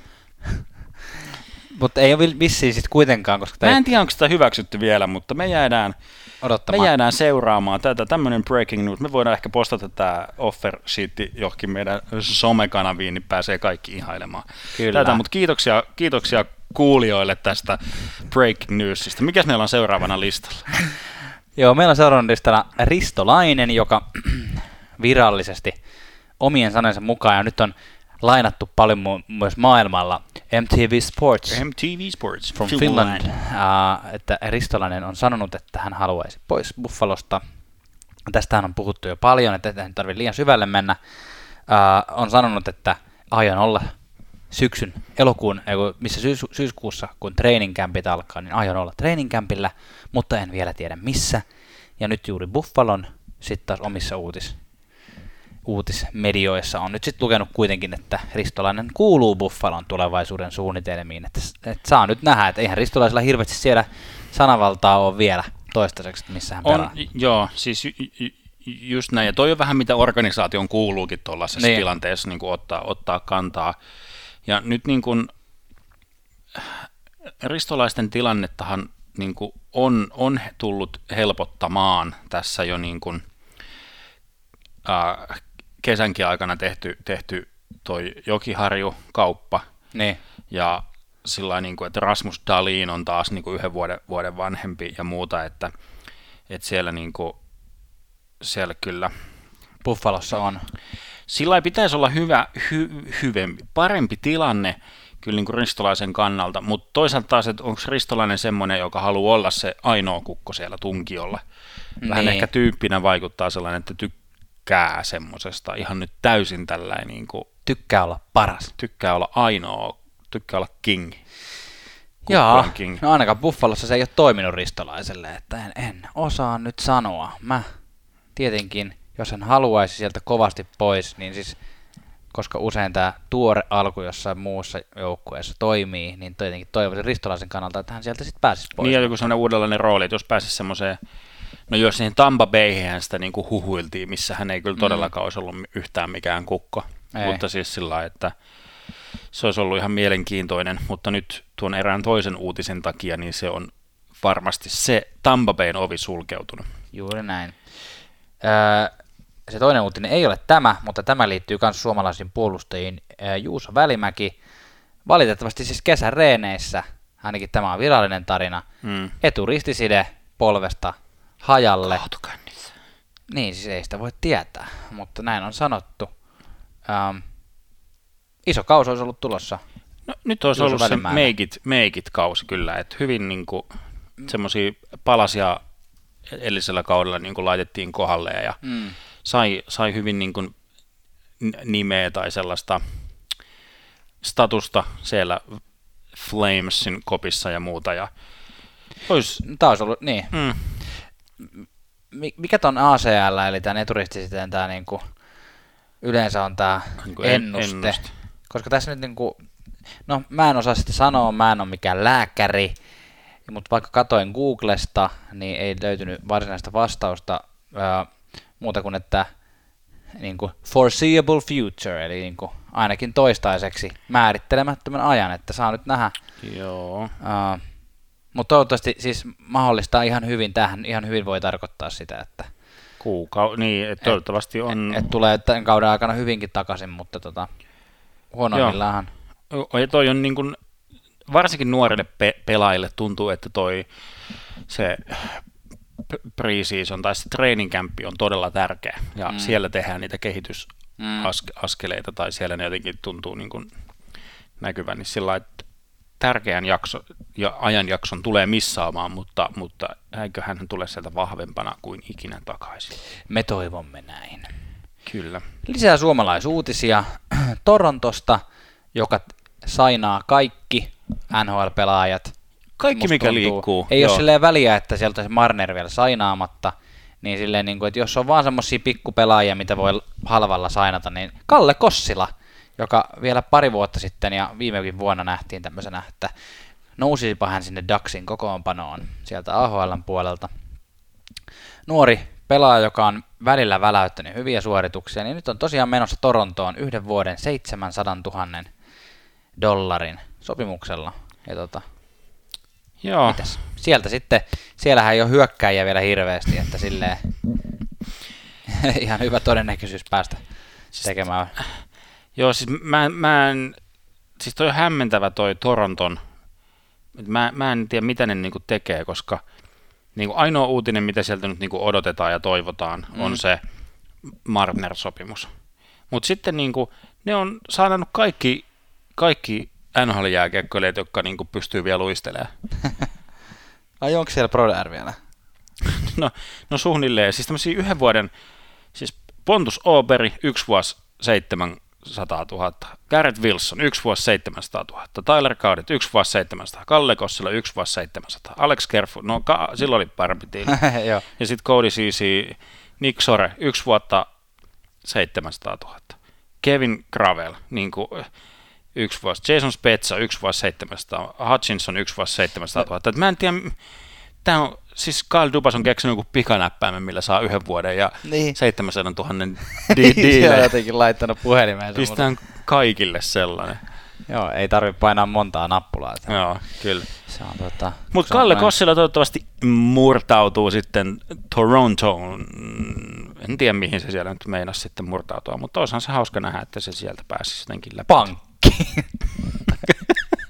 Mutta ei ole vi- vissiin sitten kuitenkaan, koska Mä en tiedä, onko sitä hyväksytty vielä, mutta me jäädään, me odottamaan. jäädään seuraamaan tätä. Tämmöinen breaking news. Me voidaan ehkä postata tämä offer sheet johonkin meidän somekanaviin, niin pääsee kaikki ihailemaan Kyllä. tätä. Mutta kiitoksia, kiitoksia kuulijoille tästä breaking newsista. Mikäs meillä on seuraavana listalla? Joo, meillä on seuraavana listalla Ristolainen, joka virallisesti omien sanojensa mukaan, ja nyt on lainattu paljon mu- myös maailmalla, MTV Sports MTV Sports from Finland, uh, että Ristolainen on sanonut, että hän haluaisi pois Buffalosta. Tästähän on puhuttu jo paljon, että ei tarvitse liian syvälle mennä. Uh, on sanonut, että aion olla syksyn, elokuun, missä syys, syyskuussa, kun training campit alkaa, niin aion olla training campillä, mutta en vielä tiedä missä. Ja nyt juuri Buffalon, sitten taas omissa uutis, uutismedioissa on nyt sitten lukenut kuitenkin, että Ristolainen kuuluu Buffalon tulevaisuuden suunnitelmiin. Että, että saa nyt nähdä, että eihän Ristolaisella hirveästi siellä sanavaltaa ole vielä toistaiseksi, missä hän pelaa. On, joo, siis ju, ju, just näin. Ja toi on vähän mitä organisaation kuuluukin tuollaisessa Niin. niin. tilanteessa niin kuin ottaa, ottaa kantaa. Ja nyt niin kuin, ristolaisten tilannettahan niin kuin on, on tullut helpottamaan tässä jo niin kuin, äh, kesänkin aikana tehty, tehty toi Jokiharju-kauppa. Niin. Ja sillä niin kuin, että Rasmus Dalin on taas niin kuin yhden vuoden, vuoden vanhempi ja muuta, että, että siellä, niin kuin, siellä kyllä Buffalossa on. sillä lailla pitäisi olla hyvä, hy, hyvempi, parempi tilanne kyllä niin kuin ristolaisen kannalta, mutta toisaalta taas, että onko ristolainen semmoinen, joka haluaa olla se ainoa kukko siellä tunkiolla. Vähän Niin. ehkä tyyppinä vaikuttaa sellainen, että tykkää semmoisesta ihan nyt täysin tällainen, niin kuin, Tykkää olla paras. tykkää olla ainoa, tykkää olla king. Joo, king. no ainakaan Buffalossa se ei ole toiminut ristolaiselle, että en, en osaa nyt sanoa. Mä tietenkin, jos hän haluaisi sieltä kovasti pois, niin siis koska usein tämä tuore alku jossain muussa joukkueessa toimii, niin tietenkin toivoisin Ristolaisen kannalta, että hän sieltä sitten pääsisi pois. Niin, ja joku sellainen uudenlainen rooli, että jos pääsisi semmoiseen, no jos siihen Tampa Bayhän sitä niin kuin huhuiltiin, missä hän ei kyllä Mm. todellakaan olisi ollut yhtään mikään kukko, Ei. mutta siis sillä lailla, että se olisi ollut ihan mielenkiintoinen, mutta nyt tuon erään toisen uutisen takia, niin se on varmasti se Tampa Bayn ovi sulkeutunut. Juuri näin. Öö, se toinen uutinen ei ole tämä, mutta tämä liittyy myös suomalaisiin puolustajiin. Juuso Välimäki, valitettavasti siis kesän reeneissä, ainakin tämä on virallinen tarina, Mm. eturistiside polvesta hajalle. Autokännissä. Niin, siis ei sitä voi tietää, mutta näin on sanottu. Ähm, iso kausi olisi ollut tulossa. No, nyt olisi Juuso ollut se make it, make it kausi kyllä, että hyvin niin kuin, semmoisia palasia edellisellä kaudella niin kuin laitettiin kohdalle ja Mm. sai, sai hyvin niin kuin nimeä tai sellaista statusta siellä Flamesin kopissa ja muuta. Ja ois, Tämä olisi ollut, niin. mm, Mikä ton ACL, eli tämän eturistisiteen tämä niinku, yleensä on tämä Niinku en- ennuste. ennuste. Koska tässä nyt niinku, no mä en osaa sitä sanoa, mä en ole mikään lääkäri, mutta vaikka katoin Googlesta, niin ei löytynyt varsinaista vastausta ää, muuta kuin, että niinku, foreseeable future, eli niinku, ainakin toistaiseksi määrittelemättömän ajan, että saa nyt nähdä. joo. Uh, mutta toivottavasti siis mahdollistaa ihan hyvin tähän, ihan hyvin voi tarkoittaa sitä, että Kuukau- niin, että toivottavasti on, et tulee tämän kauden aikana hyvinkin takaisin, mutta tota, huonoimmillaan. Ja toi on niin kuin, varsinkin nuorille pe- pelaajille tuntuu, että toi se pre-season tai se training camp on todella tärkeä ja mm. siellä tehdään niitä kehitysaskeleita tai siellä ne jotenkin tuntuu niin kuin näkyvän, niin sillä että tärkeän jakso ja ajanjakson tulee missaamaan, mutta, mutta eiköhän hän tule sieltä vahvempana kuin ikinä takaisin. Me toivomme näin. Kyllä. Lisää suomalaisuutisia Torontosta, joka sainaa kaikki NHL-pelaajat. Kaikki Musta mikä tuntuu. liikkuu. Ei joo. ole silleen väliä, että sieltä se Marner vielä sainaamatta. Niin silleen, niin kuin, että jos on vaan semmosia pikkupelaajia, mitä voi halvalla sainata, niin Kalle Kossila, joka vielä pari vuotta sitten ja viimekin vuonna nähtiin tämmöisenä, että nousisipa hän sinne Daxin kokoonpanoon sieltä AHLn puolelta. Nuori pelaaja, joka on välillä väläyttänyt hyviä suorituksia, niin nyt on tosiaan menossa Torontoon yhden vuoden 700 000 dollarin sopimuksella. Ja tota, Joo. mitäs? Sieltä sitten, siellähän ei ole hyökkäjiä vielä hirveästi, että silleen ihan hyvä todennäköisyys päästä tekemään. Joo, siis mä, mä en, siis toi on hämmentävä toi Toronton, mä, mä en tiedä mitä ne niinku tekee, koska niinku ainoa uutinen, mitä sieltä nyt niinku odotetaan ja toivotaan, mm. on se Marner-sopimus. Mutta sitten niinku, ne on saanut kaikki, kaikki NHL-jääkiekkoilijat, jotka niinku pystyy vielä luistelemaan. Ai onko siellä Broder vielä? No, no suunnilleen, siis tämmöisiä yhden vuoden, siis Pontus Oberi, yksi vuosi 700 000, Garrett Wilson, yksi vuosi 700 000, Tyler Cowdet, yksi vuosi 700, Kalle Kossila, yksi vuosi 700, Alex Kerfu, no ka- silloin oli parempi tiili. Ja sitten Cody Cici, Nick Sore, yksi vuotta 700 000. Kevin Gravel, niin kuin, yksi vuosi. Jason Spezza, yksi vuosi 700. Hutchinson, yksi vuosi 700 000. Et mä en tiedä, tämä on, siis Carl Dubas on keksinyt joku pikanäppäimen, millä saa yhden vuoden ja Niin. 700 000 di- Se on diilejä. jotenkin laittanut puhelimeen. Pistään kaikille sellainen. Joo, ei tarvitse painaa montaa nappulaa. että Joo, kyllä. Se on tota... Mutta Kalle näin. Kossila toivottavasti murtautuu sitten Torontoon. En tiedä, mihin se siellä nyt meinasi sitten murtautua, mutta olisihan se hauska nähdä, että se sieltä pääsisi jotenkin läpi. Pankki.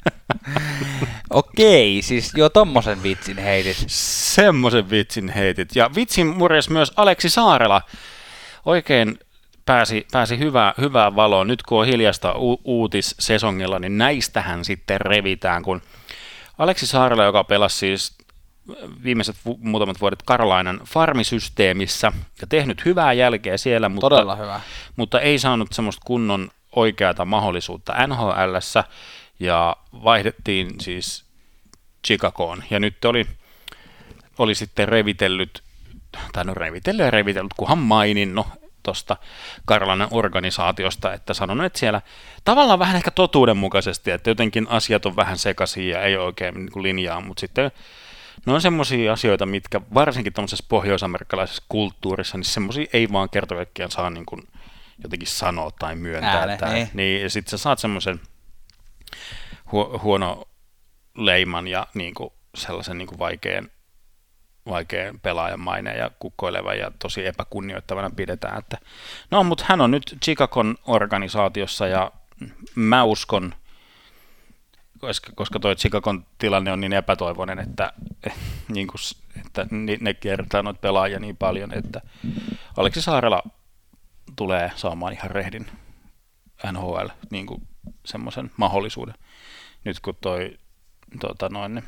Okei, siis jo tommosen vitsin heitit. Semmoisen vitsin heitit. Ja vitsin murjas myös Aleksi Saarela. Oikein pääsi, pääsi hyvää, hyvää valoon. Nyt kun on hiljasta u- uutissesongilla, niin näistähän sitten revitään, kun Aleksi Saarela, joka pelasi siis viimeiset vu- muutamat vuodet Karolainan farmisysteemissä ja tehnyt hyvää jälkeä siellä, mutta, Todella hyvä. mutta ei saanut semmoista kunnon oikeata mahdollisuutta NHLssä ja vaihdettiin siis Chicagoon. Ja nyt oli, oli sitten revitellyt, tai no revitellyt ja revitellyt, kunhan mainin, no tuosta Karlanen organisaatiosta, että sanonut, että siellä tavallaan vähän ehkä totuudenmukaisesti, että jotenkin asiat on vähän sekaisin ja ei oikein niin linjaa, mutta sitten ne on semmoisia asioita, mitkä varsinkin tuollaisessa pohjoisamerikkalaisessa kulttuurissa, niin semmoisia ei vaan kerta saa niin kuin jotenkin sanoa tai myöntää. Ääne, että, niin. niin, ja sitten sä saat semmoisen hu- huono leiman ja niin kuin sellaisen niin kuin vaikean, vaikean pelaajan maineen ja kukkoilevan ja tosi epäkunnioittavana pidetään. Että, no, mutta hän on nyt Chicagon organisaatiossa ja mä uskon, koska, koska toi Chicagon tilanne on niin epätoivoinen, että, niin kuin, että ne kertaa noita pelaajia niin paljon, että Aleksi Saarela tulee saamaan ihan rehdin NHL niin kuin semmoisen mahdollisuuden. Nyt kun toi tota noin,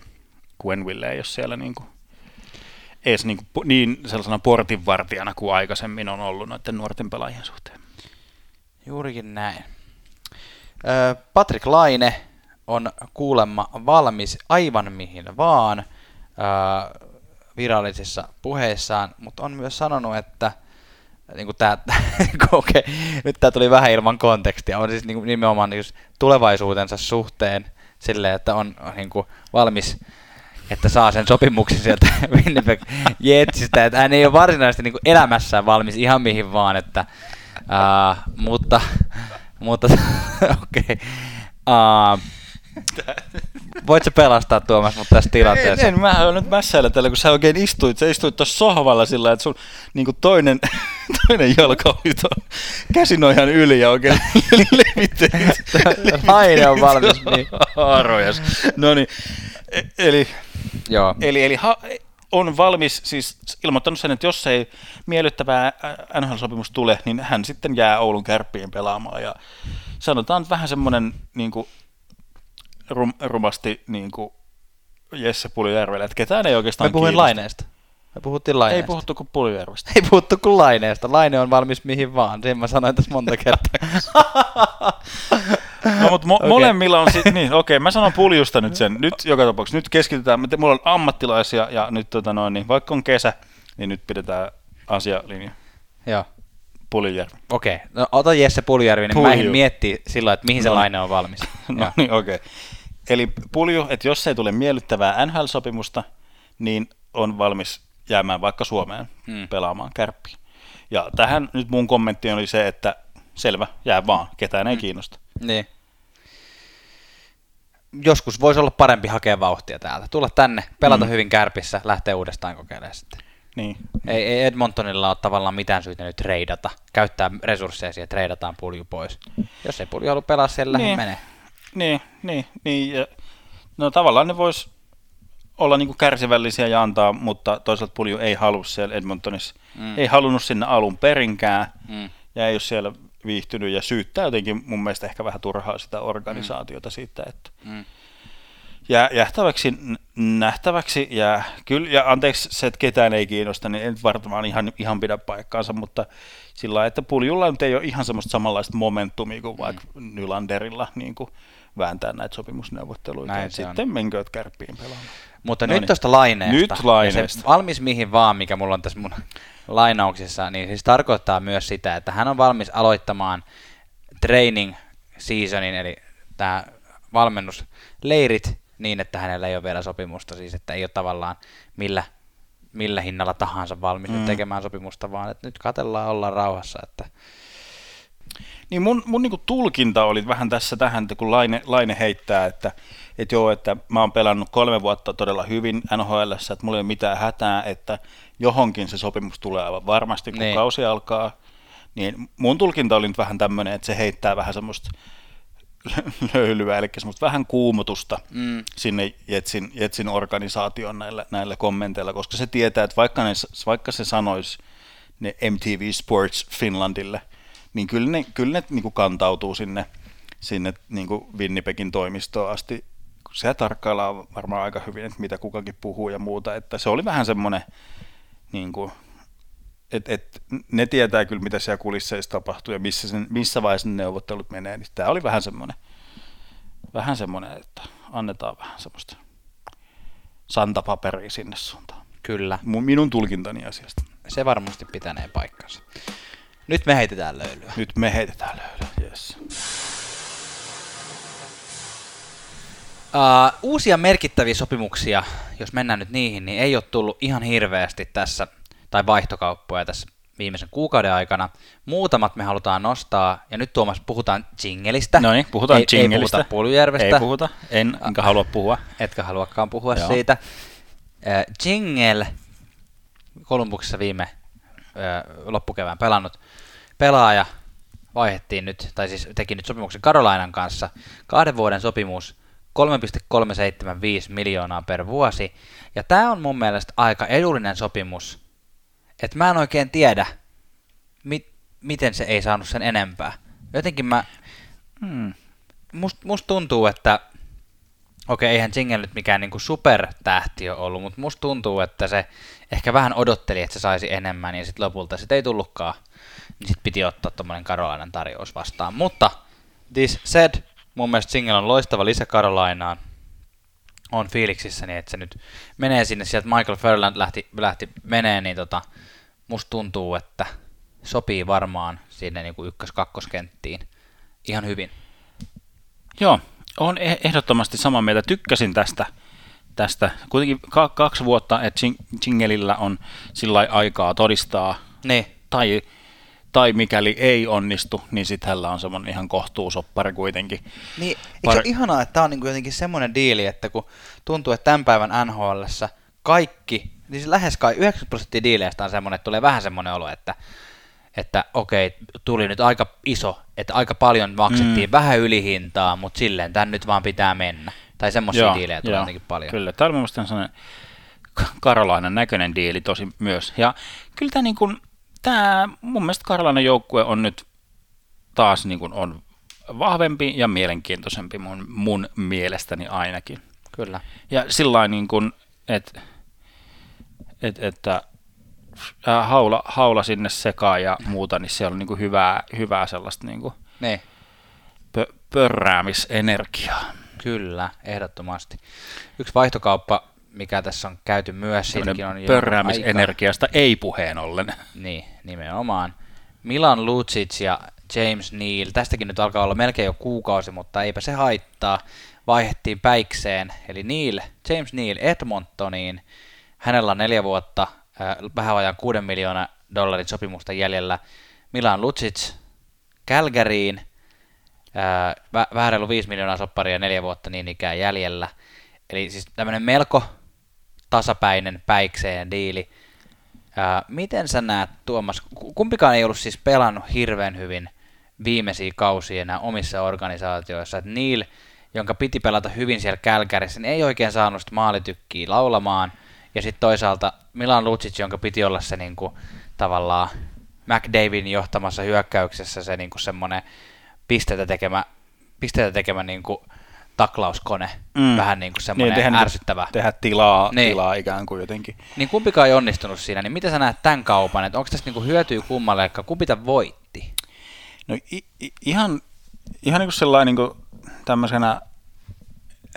Gwenville ei ole siellä niin kuin, edes niin, kuin, niin sellaisena portinvartijana kuin aikaisemmin on ollut noiden nuorten pelaajien suhteen. Juurikin näin. Patrick Laine on kuulemma valmis aivan mihin vaan virallisissa puheissaan, mutta on myös sanonut, että niin kuin tää, okay, nyt tämä tuli vähän ilman kontekstia, on siis niin kuin nimenomaan niin tulevaisuutensa suhteen silleen, että on, on niin kuin valmis että saa sen sopimuksen sieltä Winnipeg Jetsistä, että hän ei ole varsinaisesti niin kuin elämässään valmis ihan mihin vaan, että, uh, mutta, mutta okei, okay. uh, Voit sä pelastaa Tuomas mut tässä tilanteessa? En, en mä oon nyt mässäillä tällä, kun sä oikein istuit. Sä istuit tuossa sohvalla sillä että sun niin toinen, toinen jalka oli tuon käsinoihan yli ja oikein levittelit. Laine on valmis niin. Haarojas. No niin, e- eli, Joo. eli, eli ha, on valmis, siis ilmoittanut sen, että jos ei miellyttävää NHL-sopimus tule, niin hän sitten jää Oulun kärppiin pelaamaan. Ja sanotaan vähän semmoinen niin kuin rum, rumasti niin kuin Jesse Puljärvelle, että ketään ei oikeastaan Me puhuin Laineesta. Me puhuttiin Laineesta. Ei puhuttu kuin Puljärvestä. Ei puhuttu kuin Laineesta. Laine on valmis mihin vaan. Sen mä sanoin tässä monta kertaa. no, mutta mo- okay. molemmilla on sitten, niin okei, okay, mä sanon Puljusta nyt sen. Nyt joka tapauksessa, nyt keskitytään, mulla on ammattilaisia ja nyt tota noin, niin vaikka on kesä, niin nyt pidetään asialinja. Joo. Puljärvi. Okei, okay. no ota Jesse Puljärvi, niin Pulju. mä en miettiä sillä että mihin no. se laine on valmis. no niin, okei. Okay. Eli Pulju, että jos ei tule miellyttävää NHL-sopimusta, niin on valmis jäämään vaikka Suomeen hmm. pelaamaan kärppiä. Ja tähän nyt mun kommentti oli se, että selvä, jää vaan, ketään ei hmm. kiinnosta. Niin. Joskus voisi olla parempi hakea vauhtia täältä. Tulla tänne, pelata hmm. hyvin kärpissä, lähteä uudestaan kokeilemaan sitten. Niin. Ei, ei Edmontonilla ole tavallaan mitään syytä nyt treidata, käyttää resursseja siihen, treidataan pulju pois. Jos ei pulju halua pelaa siellä, niin menee. Niin, niin, niin. Ja, no tavallaan ne vois olla niinku kärsivällisiä ja antaa, mutta toisaalta pulju ei halua siellä Edmontonissa. Mm. Ei halunnut sinne alun perinkään mm. ja ei ole siellä viihtynyt ja syyttää jotenkin mun mielestä ehkä vähän turhaa sitä organisaatiota mm. siitä, että mm jää, jähtäväksi nähtäväksi ja kyllä, ja anteeksi se, että ketään ei kiinnosta, niin en varmaan ihan, ihan pidä paikkaansa, mutta sillä lailla, että Puljulla nyt ei ole ihan semmoista samanlaista momentumia kuin vaikka mm. Nylanderilla niin kuin vääntää näitä sopimusneuvotteluita. Näin sitten on. menkööt kärppiin pelaamaan. Mutta no nyt niin. tuosta laineesta. Nyt laineesta. valmis mihin vaan, mikä mulla on tässä mun lainauksissa, niin siis tarkoittaa myös sitä, että hän on valmis aloittamaan training seasonin, eli tämä valmennusleirit niin, että hänellä ei ole vielä sopimusta, siis että ei ole tavallaan millä, millä hinnalla tahansa valmis mm. tekemään sopimusta, vaan että nyt katellaan olla rauhassa. Että... Niin mun, mun niin tulkinta oli vähän tässä tähän, että kun Laine, Laine heittää, että, että joo, että mä oon pelannut kolme vuotta todella hyvin NHL, että mulla ei ole mitään hätää, että johonkin se sopimus tulee aivan varmasti, kun niin. kausi alkaa. Niin mun tulkinta oli nyt vähän tämmöinen, että se heittää vähän semmoista löylyä, eli semmoista vähän kuumotusta mm. sinne Jetsin, Jetsin organisaation näillä, näillä kommenteilla, koska se tietää, että vaikka, ne, vaikka se sanoisi ne MTV Sports Finlandille, niin kyllä ne, kyllä ne niin kuin kantautuu sinne, sinne niin kuin Winnipegin toimistoon asti. Se tarkkaillaan varmaan aika hyvin, että mitä kukakin puhuu ja muuta, että se oli vähän semmoinen niin kuin, et, et, ne tietää kyllä, mitä siellä kulisseissa tapahtuu ja missä, sen, missä vaiheessa ne neuvottelut menee. Niin tämä oli vähän semmoinen, vähän semmoinen, että annetaan vähän semmoista santapaperia sinne suuntaan. Kyllä. Minun tulkintani asiasta. Se varmasti pitänee paikkansa. Nyt me heitetään löylyä. Nyt me heitetään löylyä, yes. Uh, uusia merkittäviä sopimuksia, jos mennään nyt niihin, niin ei ole tullut ihan hirveästi tässä, tai vaihtokauppoja tässä viimeisen kuukauden aikana. Muutamat me halutaan nostaa, ja nyt Tuomas puhutaan jingelistä. No niin, puhutaan ei, jingelistä. Ei puhuta Puljujärvestä. Ei puhuta, en, enkä halua puhua. Etkä haluakaan puhua Joo. siitä. Uh, Jingle, Kolumbuksessa viime loppukevään pelannut pelaaja, vaihettiin nyt, tai siis teki nyt sopimuksen Karolainan kanssa. Kahden vuoden sopimus, 3,375 miljoonaa per vuosi. Ja tämä on mun mielestä aika edullinen sopimus. Että mä en oikein tiedä, mi- miten se ei saanut sen enempää. Jotenkin mä, Hmm. must, must tuntuu, että okei, eihän Jingle nyt mikään niinku supertähti ole ollut, mutta musta tuntuu, että se ehkä vähän odotteli, että se saisi enemmän, ja sitten lopulta sit ei tullutkaan. Niin sitten piti ottaa tommonen Karolainan tarjous vastaan. Mutta, this said, mun mielestä Jingle on loistava lisä Karolainaan. On fiiliksissäni, että se nyt menee sinne, sieltä Michael Furland lähti, lähti menee, niin tota, musta tuntuu, että sopii varmaan sinne niinku ykkös-kakkoskenttiin ihan hyvin. Joo, on e- ehdottomasti samaa mieltä. Tykkäsin tästä, tästä. kuitenkin ka- kaksi vuotta, että Jing- Jingelillä on sillä aikaa todistaa, Niin, tai, tai mikäli ei onnistu, niin sitten hänellä on semmoinen ihan kohtuusoppari kuitenkin. Niin, eikö Par- ihanaa, että tämä on niinku jotenkin semmoinen diili, että kun tuntuu, että tämän päivän nhl kaikki, niin siis lähes kai 90 prosenttia diileistä on semmoinen, että tulee vähän semmoinen olo, että, että okei, tuli nyt aika iso, että aika paljon maksettiin mm. vähän ylihintaa, mutta silleen tämän nyt vaan pitää mennä. Tai semmoisia diilejä tulee jotenkin paljon. Kyllä, tämä oli mun mielestä sellainen Karolainan näköinen diili tosi myös. Ja kyllä tämä, niin kuin, tämä mun mielestä Karolainan joukkue on nyt taas niin kuin on vahvempi ja mielenkiintoisempi mun, mun mielestäni ainakin. Kyllä. Ja sillä niin kuin, että et, että ää, haula, haula sinne sekaan ja muuta, niin siellä on niin kuin hyvää, hyvää sellaista niin kuin Niin, pö, pörräämisenergiaa. Kyllä, ehdottomasti. Yksi vaihtokauppa, mikä tässä on käyty myös, siitäkin on pörräämisenergiasta ei puheen ollen. Niin, nimenomaan. Milan Lucic ja James Neal, tästäkin nyt alkaa olla melkein jo kuukausi, mutta eipä se haittaa. Vaihettiin päikseen, eli Neal, James Neal Edmontoniin. Hänellä on neljä vuotta, äh, vähän vajaan 6 miljoonaa dollarin sopimusta jäljellä. Milan Lucic Calgaryin, äh, vä- vähän reilu 5 miljoonaa sopparia neljä vuotta niin ikään jäljellä. Eli siis tämmöinen melko tasapäinen päikseen diili. Ää, miten sä näet, Tuomas, ku- kumpikaan ei ollut siis pelannut hirveän hyvin viimeisiä kausia enää omissa organisaatioissa, että Neil, jonka piti pelata hyvin siellä Kälkärissä, niin ei oikein saanut sitä maalitykkiä laulamaan, ja sitten toisaalta Milan Lucic, jonka piti olla se niinku, tavallaan McDavin johtamassa hyökkäyksessä se niinku semmoinen pisteitä tekemä, pisteitä tekemä niinku taklauskone, Mm. vähän niinku semmoinen tehdä, niin, ärsyttävä. Tehdä tilaa, Niin. tilaa ikään kuin jotenkin. Niin kumpikaan ei onnistunut siinä, niin miten sä näet tämän kaupan, että onko tässä niinku hyötyä kummalle, että kumpi tämän voitti? No i, i, ihan, ihan niin kuin sellainen niin kuin tämmöisenä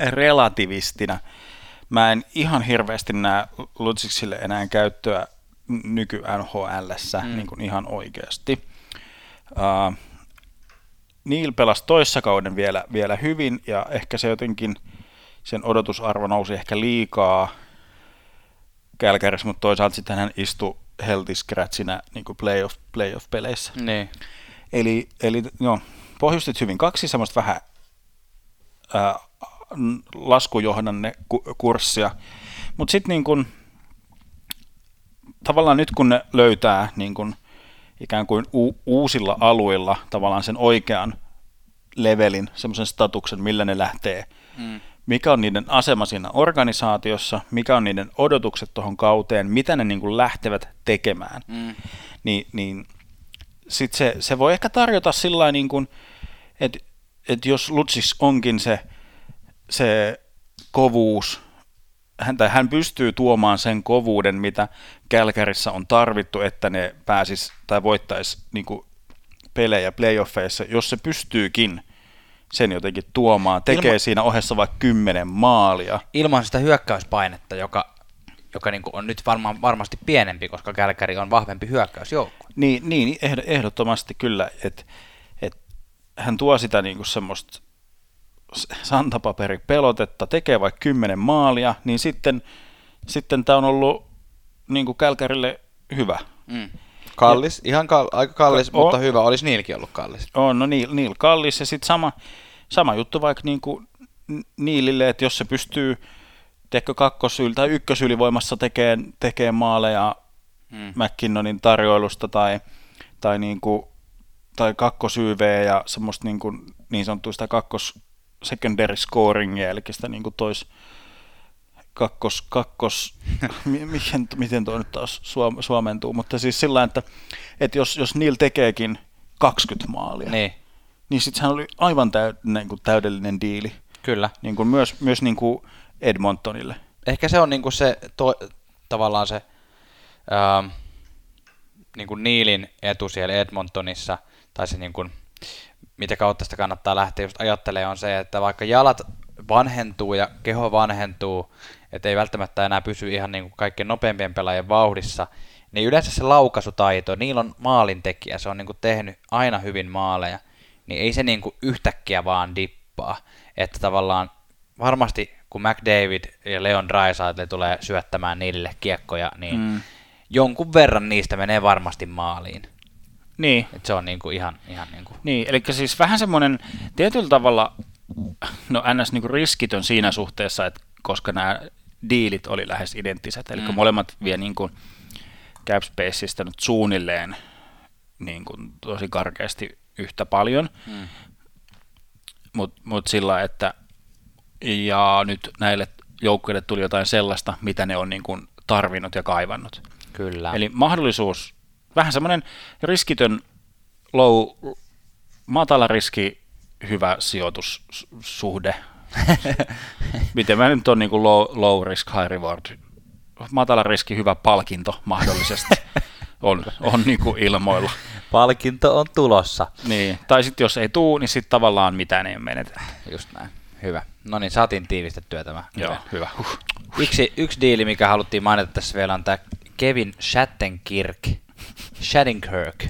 relativistina. Mä en ihan hirveästi näe Lutsiksille enää käyttöä nyky NHLssä Mm. mm. niin kuin ihan oikeasti. Uh, Neil pelasi toissa kauden vielä, vielä hyvin ja ehkä se jotenkin, sen odotusarvo nousi ehkä liikaa Kälkärissä, mutta toisaalta sitten hän istui healthy scratchina niin kuin playoff, playoff-peleissä. Niin. Eli, eli no, pohjustit hyvin kaksi semmoista vähän ää, laskujohdanne ku- kurssia, mutta sitten niin kun, tavallaan nyt kun ne löytää niin kun, ikään kuin u- uusilla alueilla tavallaan sen oikean levelin, semmoisen statuksen, millä ne lähtee, Mm. mikä on niiden asema siinä organisaatiossa, mikä on niiden odotukset tuohon kauteen, mitä ne niin kuin lähtevät tekemään, Mm. niin, niin sit se, se voi ehkä tarjota sillä niin kuin, että et jos Lutsis onkin se, se kovuus, hän, tai hän pystyy tuomaan sen kovuuden, mitä Kälkärissä on tarvittu, että ne pääsis tai voittaisi niin kuin pelejä playoffeissa, jos se pystyykin sen jotenkin tuomaan, tekee Ilma- siinä ohessa vaikka kymmenen maalia. Ilman sitä hyökkäyspainetta, joka, joka niinku on nyt varmaan, varmasti pienempi, koska Kälkäri on vahvempi hyökkäysjoukko. Niin, niin ehdottomasti kyllä, että et hän tuo sitä niinku semmoista santapaperipelotetta, tekee vaikka kymmenen maalia, niin sitten, sitten tämä on ollut niinku Kälkärille hyvä. Mm. Kallis, ja, ihan kal- aika kallis, ka- mutta on, hyvä. Olisi Niilkin ollut kallis. On, no Niil, Niil kallis ja sitten sama, sama juttu vaikka niinku Niilille, että jos se pystyy teekö kakkosyl tai ykkösylivoimassa tekee, tekee maaleja hmm. McKinnonin tarjoilusta tai, tai, niin kuin, tai kakkosyyveä ja semmoista niin, kuin, niin sanottuista kakkos secondary scoringia, eli sitä niin kuin tois, kakkos, kakkos miten, miten tuo nyt taas suomentuu, mutta siis sillä että, että jos, jos Neil tekeekin 20 maalia, niin, niin sitten sehän oli aivan täy, niin kuin täydellinen diili. Kyllä. Niin kuin myös myös niin kuin Edmontonille. Ehkä se on niin kuin se to, tavallaan se ää, niin kuin Niilin etu siellä Edmontonissa, tai se niin kuin, mitä kautta sitä kannattaa lähteä just ajattelemaan, on se, että vaikka jalat vanhentuu ja keho vanhentuu, että ei välttämättä enää pysy ihan niin kuin kaikkien nopeimpien pelaajien vauhdissa, niin yleensä se laukaisutaito, niillä on maalintekijä, se on niin kuin tehnyt aina hyvin maaleja, niin ei se niin kuin yhtäkkiä vaan dippaa. Että tavallaan varmasti kun McDavid ja Leon Draisaitl tulee syöttämään niille kiekkoja, niin mm. jonkun verran niistä menee varmasti maaliin. Niin. Et se on niinku ihan, ihan niinku. Niin, eli siis vähän semmoinen tietyllä tavalla, no ns. Niinku riskitön siinä suhteessa, että koska nämä diilit oli lähes identtiset, eli mm. molemmat vie niinku cap spaceista nyt suunnilleen niin kuin tosi karkeasti yhtä paljon, mm. mutta mut sillä, että ja nyt näille joukkueille tuli jotain sellaista, mitä ne on niin kuin tarvinnut ja kaivannut. Kyllä. Eli mahdollisuus, vähän semmoinen riskitön low, matala riski, hyvä sijoitussuhde. Miten mä nyt on niin kuin low, low risk, high reward. Matala riski, hyvä palkinto mahdollisesti. on, on niin kuin ilmoilla. Palkinto on tulossa. Niin. Tai sitten jos ei tuu, niin sitten tavallaan mitään ei menetä. Just näin. Hyvä. No niin, saatiin tiivistettyä tämä. Joo, hyvä. Huh. Yksi, yksi diili, mikä haluttiin mainita tässä vielä, on tämä Kevin Shattenkirk. Shattenkirk.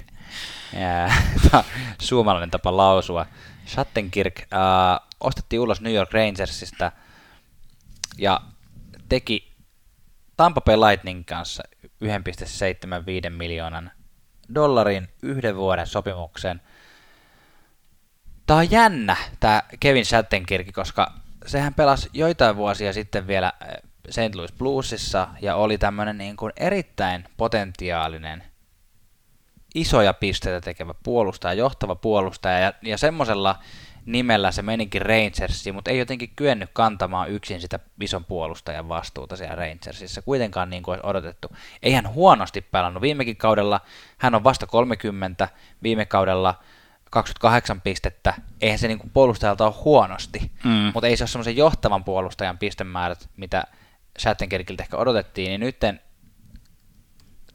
suomalainen tapa lausua. Shattenkirk äh, ostettiin ulos New York Rangersista ja teki Tampa Bay Lightning kanssa 1,75 miljoonan dollarin yhden vuoden sopimuksen – Tämä on jännä, tämä Kevin Shattenkirk, koska sehän pelasi joitain vuosia sitten vielä eh, St. Louis Bluesissa ja oli tämmöinen niin kuin erittäin potentiaalinen isoja pisteitä tekevä puolustaja, johtava puolustaja ja, ja semmoisella nimellä se menikin Rangersiin, mutta ei jotenkin kyennyt kantamaan yksin sitä ison puolustajan vastuuta siellä Rangersissa, kuitenkaan niin kuin olisi odotettu. Ei hän huonosti pelannut. Viimekin kaudella hän on vasta 30, viime kaudella 28 pistettä, eihän se niin puolustajalta ole huonosti, mm. mutta ei se ole semmoisen johtavan puolustajan pistemäärät, mitä Shattenkirkiltä ehkä odotettiin, niin nytten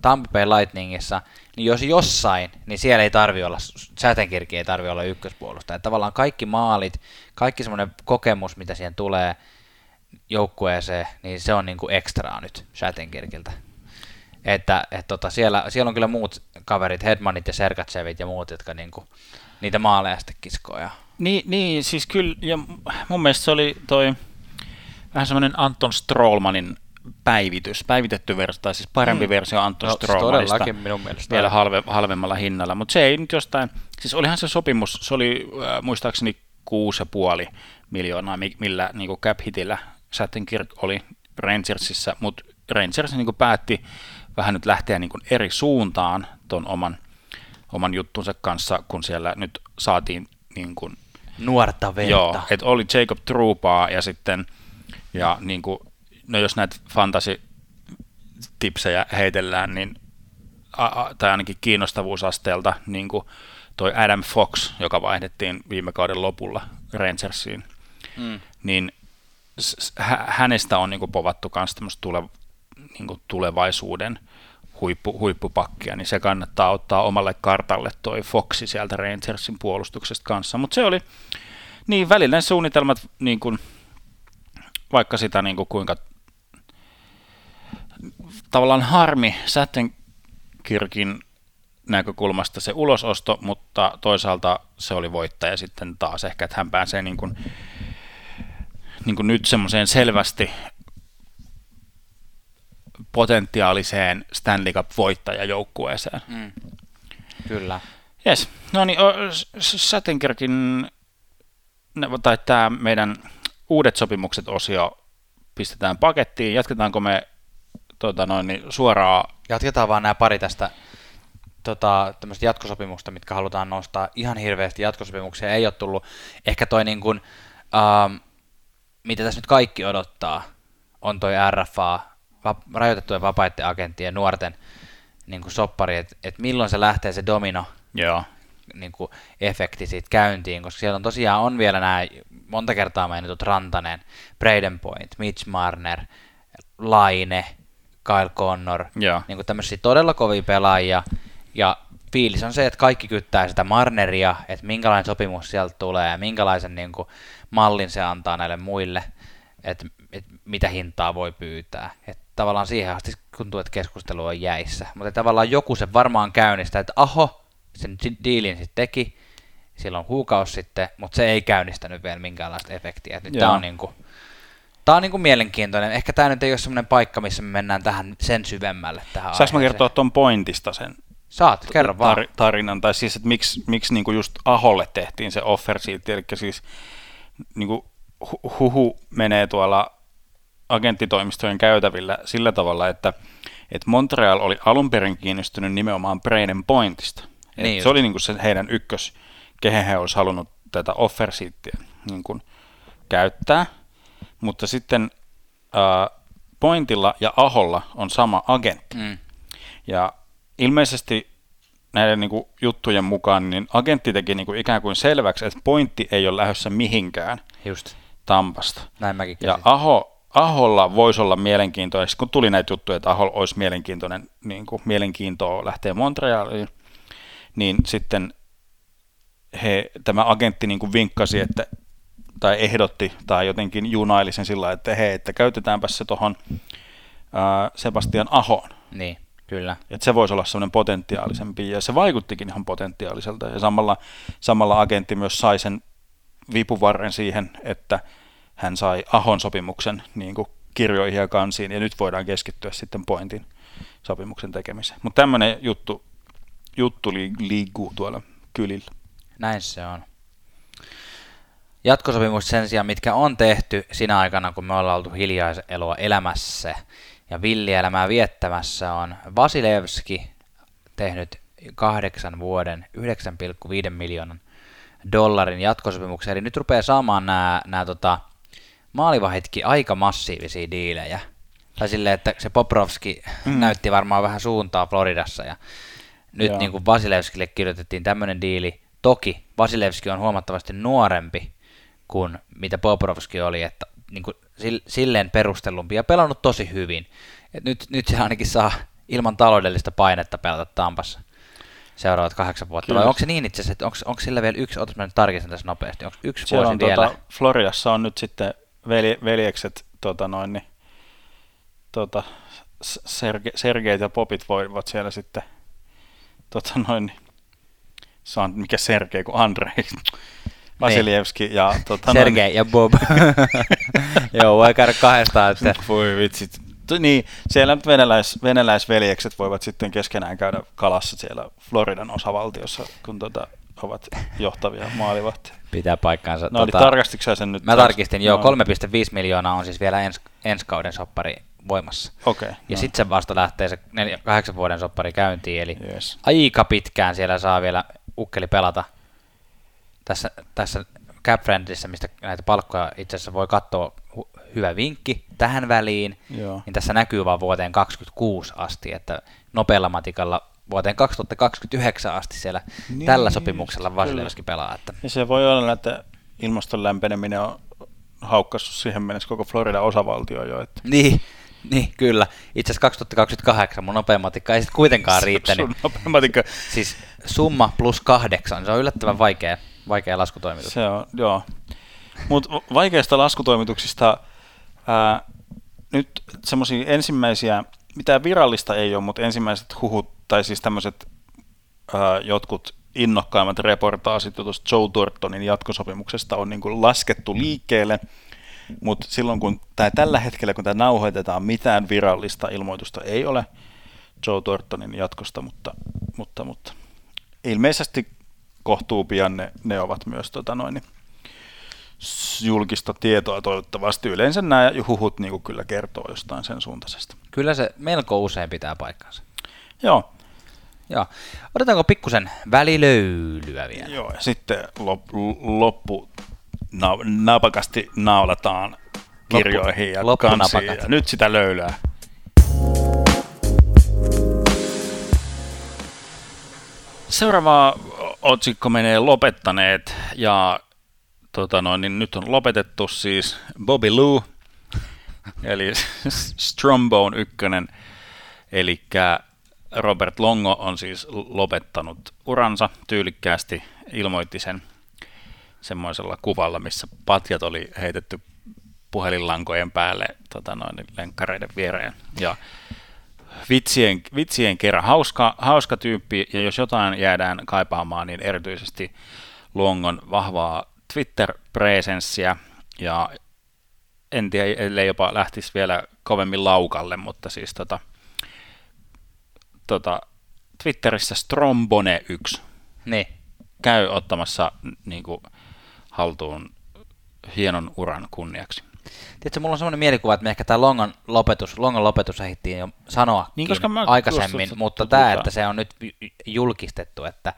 Tampa Bay Lightningissa, niin jos jossain, niin siellä ei tarvi olla, Shattenkirki ei tarvi olla ykköspuolustaja. Tavallaan kaikki maalit, kaikki semmoinen kokemus, mitä siihen tulee joukkueeseen, niin se on niin kuin ekstraa nyt Shattenkirkiltä. Että et tota, siellä, siellä on kyllä muut kaverit, Hedmanit ja Sergatsevit ja muut, jotka niinku, niitä maaleja sitten kiskoja. Niin, niin, siis kyllä, ja mun mielestä se oli toi vähän semmoinen Anton Strollmanin päivitys, päivitetty versio, tai siis parempi mm. versio Anton no, Strollmanista. minun mielestä. Vielä halve, halvemmalla hinnalla, mutta se ei nyt jostain, siis olihan se sopimus, se oli äh, muistaakseni 6,5 miljoonaa, millä niin kuin cap hitillä Sattenkirk oli Rangersissa, mutta Rangers niin kuin päätti vähän nyt lähteä niin kuin eri suuntaan tuon oman, oman juttunsa kanssa, kun siellä nyt saatiin niin kuin, nuorta verta. Joo, että oli Jacob Trupaa ja sitten, ja niin kuin, no jos näitä fantasy tipsejä heitellään, niin a, a, tai ainakin kiinnostavuusasteelta, niin kuin toi Adam Fox, joka vaihdettiin viime kauden lopulla Rangersiin, mm. niin hänestä on niin kuin povattu myös tämmöistä tule, niin kuin tulevaisuuden huippu, huippupakkia, niin se kannattaa ottaa omalle kartalle toi Foxi sieltä Rangersin puolustuksesta kanssa. Mutta se oli niin välillä suunnitelmat, niin kuin, vaikka sitä niin kuin kuinka tavallaan harmi Sätenkirkin näkökulmasta se ulososto, mutta toisaalta se oli voittaja sitten taas ehkä, että hän pääsee niin kuin, niin kuin nyt semmoiseen selvästi potentiaaliseen Stanley Cup-voittajajoukkueeseen. Mm. Kyllä. Yes. No niin, Sätenkirkin, tai tämä meidän uudet sopimukset osio pistetään pakettiin. Jatketaanko me tota noin, niin suoraan? Jatketaan vaan nämä pari tästä tota, jatkosopimusta, mitkä halutaan nostaa. Ihan hirveästi jatkosopimuksia ei ole tullut. Ehkä toi niin kuin, ähm, mitä tässä nyt kaikki odottaa, on toi RFA, va- rajoitettujen vapaiden agenttien nuorten niin kuin soppari, että et milloin se lähtee se domino Joo. Niin kuin efekti siitä käyntiin, koska siellä on tosiaan on vielä nämä monta kertaa mainitut Rantanen, Braden Point, Mitch Marner, Laine, Kyle Connor, Joo. niin kuin tämmöisiä todella kovia pelaajia, ja fiilis on se, että kaikki kyttää sitä Marneria, että minkälainen sopimus sieltä tulee ja minkälaisen niin kuin, mallin se antaa näille muille, että, että mitä hintaa voi pyytää. Että tavallaan siihen asti tuntuu, että keskustelu on jäissä. Mutta tavallaan joku se varmaan käynnistää, että aho, sen diilin sitten teki silloin kuukausi sitten, mutta se ei käynnistänyt vielä minkäänlaista efektiä. Nyt tämä on, niinku, tää on niinku mielenkiintoinen. Ehkä tämä nyt ei ole semmoinen paikka, missä me mennään tähän sen syvemmälle tähän Saanko mä kertoa tuon pointista sen Saat, kerro vaan. Tar- tarinan, tai siis, että miksi, miksi niinku just Aholle tehtiin se offer siitä, eli siis niinku huhu menee tuolla agenttitoimistojen käytävillä sillä tavalla, että, että Montreal oli alun perin kiinnostunut nimenomaan Brainen Pointista. Niin se oli niin kuin se heidän ykkös, kehen he olisi halunnut tätä offer niin kuin käyttää, mutta sitten äh, Pointilla ja Aholla on sama agentti. Mm. Ja ilmeisesti näiden niin kuin, juttujen mukaan niin agentti teki niin kuin, ikään kuin selväksi, että pointti ei ole lähdössä mihinkään Just. Tampasta. Näin mäkin Ja Aho, Aholla voisi olla mielenkiintoinen, kun tuli näitä juttuja, että Aho olisi mielenkiintoinen, niin kuin, mielenkiintoa lähteä Montrealiin, niin sitten he, tämä agentti niin kuin vinkkasi, että, tai ehdotti, tai jotenkin junaili sen sillä että hei, että käytetäänpä se tuohon Sebastian Ahoon. Niin, kyllä. Että se voisi olla semmoinen potentiaalisempi, ja se vaikuttikin ihan potentiaaliselta, ja samalla, samalla agentti myös sai sen vipuvarren siihen, että hän sai Ahon sopimuksen niin kuin kirjoihin ja kansiin, ja nyt voidaan keskittyä sitten pointin sopimuksen tekemiseen. Mutta tämmöinen juttu, juttu liikkuu tuolla kylillä. Näin se on. Jatkosopimus sen sijaan, mitkä on tehty sinä aikana, kun me ollaan oltu hiljaiseloa elämässä ja villielämää viettämässä, on Vasilevski tehnyt kahdeksan vuoden 9,5 miljoonan dollarin jatkosopimuksen. Eli nyt rupeaa saamaan nämä, nämä tota, maalivahitkin aika massiivisia diilejä. Tai silleen, että se Poprovski mm. näytti varmaan vähän suuntaa Floridassa ja nyt niin kuin Vasilevskille kirjoitettiin tämmöinen diili. Toki Vasilevski on huomattavasti nuorempi kuin mitä Poprovski oli, että niin kuin silleen perustellumpi ja pelannut tosi hyvin. Et nyt, nyt se ainakin saa ilman taloudellista painetta pelata Tampassa seuraavat kahdeksan vuotta. Vai onko se niin itse asiassa, että onko, onko sillä vielä yksi, otas mä nyt tarkistan tässä nopeasti, onko yksi Siellä vuosi on, vielä? Tuota, Floridassa on nyt sitten veli, veljekset, tota noin, niin, tota, Serge, Sergeit ja Popit voivat siellä sitten, tota noin, se on mikä Sergei kuin Andrei, Vasilievski niin. ja... Tota, Sergei noin, ja Bob. Joo, voi käydä kahdestaan. Että... Voi vitsit. Niin, siellä venäläis, venäläisveljekset voivat sitten keskenään käydä kalassa siellä Floridan osavaltiossa, kun tota, ovat johtavia maalivahtia. Pitää paikkaansa. No, tota, tarkastitko sen nyt? Mä tarkistin, joo, no. 3,5 miljoonaa on siis vielä ens, ensi kauden soppari voimassa. Okay, ja no. sitten se vasta lähtee se 8 vuoden soppari käyntiin, eli yes. aika pitkään siellä saa vielä ukkeli pelata. Tässä, tässä Cap Friendissä, mistä näitä palkkoja itse asiassa voi katsoa, hyvä vinkki tähän väliin, Joo. niin tässä näkyy vaan vuoteen 2026 asti, että nopealla matikalla vuoteen 2029 asti siellä niin, tällä sopimuksella Vasilevski pelaa. Että. Ja se voi olla, että ilmaston lämpeneminen on haukkassut siihen mennessä koko Floridan osavaltio jo. Että. Niin, niin, kyllä. Itse asiassa 2028 mun nopea matikka ei sitten kuitenkaan riittänyt. Sun matikka. Siis summa plus kahdeksan, se on yllättävän vaikea, vaikea laskutoimitus. Se on, joo. Mutta vaikeista laskutoimituksista ää, nyt semmoisia ensimmäisiä, mitä virallista ei ole, mutta ensimmäiset huhut tai siis tämmöiset jotkut innokkaimmat reportaasit tuosta Joe Thorntonin jatkosopimuksesta on niin kuin laskettu liikkeelle, mutta silloin kun tai tällä hetkellä, kun tämä nauhoitetaan, mitään virallista ilmoitusta ei ole Joe Thorntonin jatkosta, mutta, mutta, mutta ilmeisesti kohtuu pian ne, ne ovat myös tota noin, julkista tietoa toivottavasti. Yleensä nämä huhut niin kuin kyllä kertoo jostain sen suuntaisesta. Kyllä se melko usein pitää paikkansa. Joo. Joo. Otetaanko pikkusen välilöylyä vielä? Joo, ja sitten lop, loppu na, napakasti naulataan kirjoihin ja loppu kansiin. Ja nyt sitä löylyä. Seuraava otsikko menee lopettaneet ja tota noin, niin nyt on lopetettu siis Bobby Lou, eli Strombone ykkönen, eli Robert Longo on siis lopettanut uransa tyylikkäästi, ilmoitti sen semmoisella kuvalla, missä patjat oli heitetty puhelinlankojen päälle tota noin, lenkkareiden viereen. Ja vitsien, vitsien kerran hauska, hauska tyyppi, ja jos jotain jäädään kaipaamaan, niin erityisesti Luongon vahvaa Twitter-presenssiä, ja en tiedä, ellei jopa lähtisi vielä kovemmin laukalle, mutta siis tota, tota, Twitterissä Strombone1 Niin. käy ottamassa niin kuin, haltuun hienon uran kunniaksi. Tiedätkö, mulla on semmoinen mielikuva, että me ehkä tämä Longon lopetus, Longon lopetus ehdittiin jo sanoa Niin, koska mä aikaisemmin, mutta just- tämä, että se on nyt julkistettu, että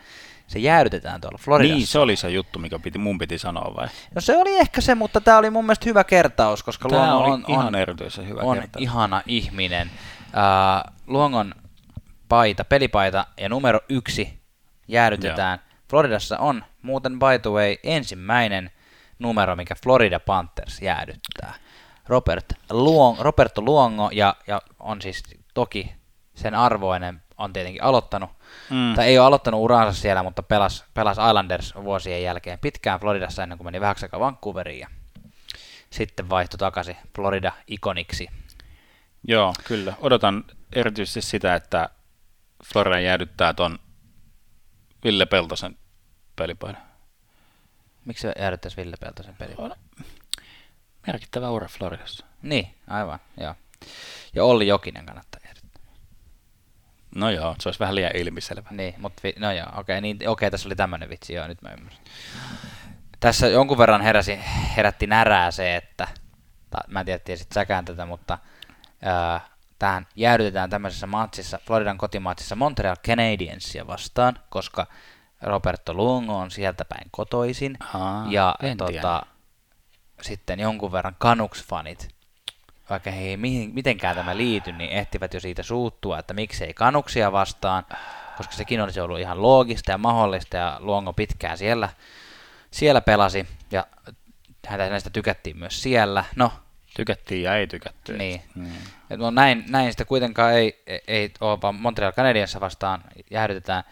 se jäädytetään tuolla Floridassa. Niin, se oli se juttu, mikä piti, mun piti sanoa vai? No se oli ehkä se, mutta tämä oli mun mielestä hyvä kertaus, koska Tämä Luongo on, ihan on, erityisen hyvä on kerta. ihana ihminen. Uh, Luongon paita, pelipaita ja numero yksi jäädytetään. Floridassa on muuten by the way ensimmäinen numero, mikä Florida Panthers jäädyttää. Robert Luong, Roberto Luongo ja, ja on siis toki sen arvoinen, on tietenkin aloittanut, Mm. tai ei ole aloittanut uransa siellä, mutta pelasi, pelasi Islanders vuosien jälkeen pitkään Floridassa ennen kuin meni vähäksi aikaa Vancouveriin ja sitten vaihtoi takaisin Florida ikoniksi. Joo, kyllä. Odotan erityisesti sitä, että Florida jäädyttää ton Ville Peltosen pelipaidan. Miksi se jäädyttäisi Ville Peltosen peli? On merkittävä ura Floridassa. Niin, aivan, joo. Ja Olli Jokinen kannattaa jäädyttää. No joo, se olisi vähän liian ilmiselvä. Niin, mutta vi- no joo, okei, niin, okei, tässä oli tämmöinen vitsi, joo, nyt mä ymmärrän. Tässä jonkun verran heräsi, herätti närää se, että, tai mä en tiedä, tiesit säkään tätä, mutta ää, tähän jäädytetään tämmöisessä matsissa, Floridan kotimatsissa Montreal Canadiensia vastaan, koska Roberto Luongo on sieltä päin kotoisin, Aa, ja tota, tiedä. sitten jonkun verran Canucks-fanit, vaikka he ei mihin, mitenkään tämä liity, niin ehtivät jo siitä suuttua, että miksei Kanuksia vastaan, koska sekin olisi ollut ihan loogista ja mahdollista, ja Luongo pitkään siellä, siellä pelasi, ja häntä näistä tykättiin myös siellä. No, Tykättiin ja ei tykätty. Niin. Mm. et no näin, näin sitä kuitenkaan ei, ei, ei ole, vaan Montreal Canadiensa vastaan jäädytetään.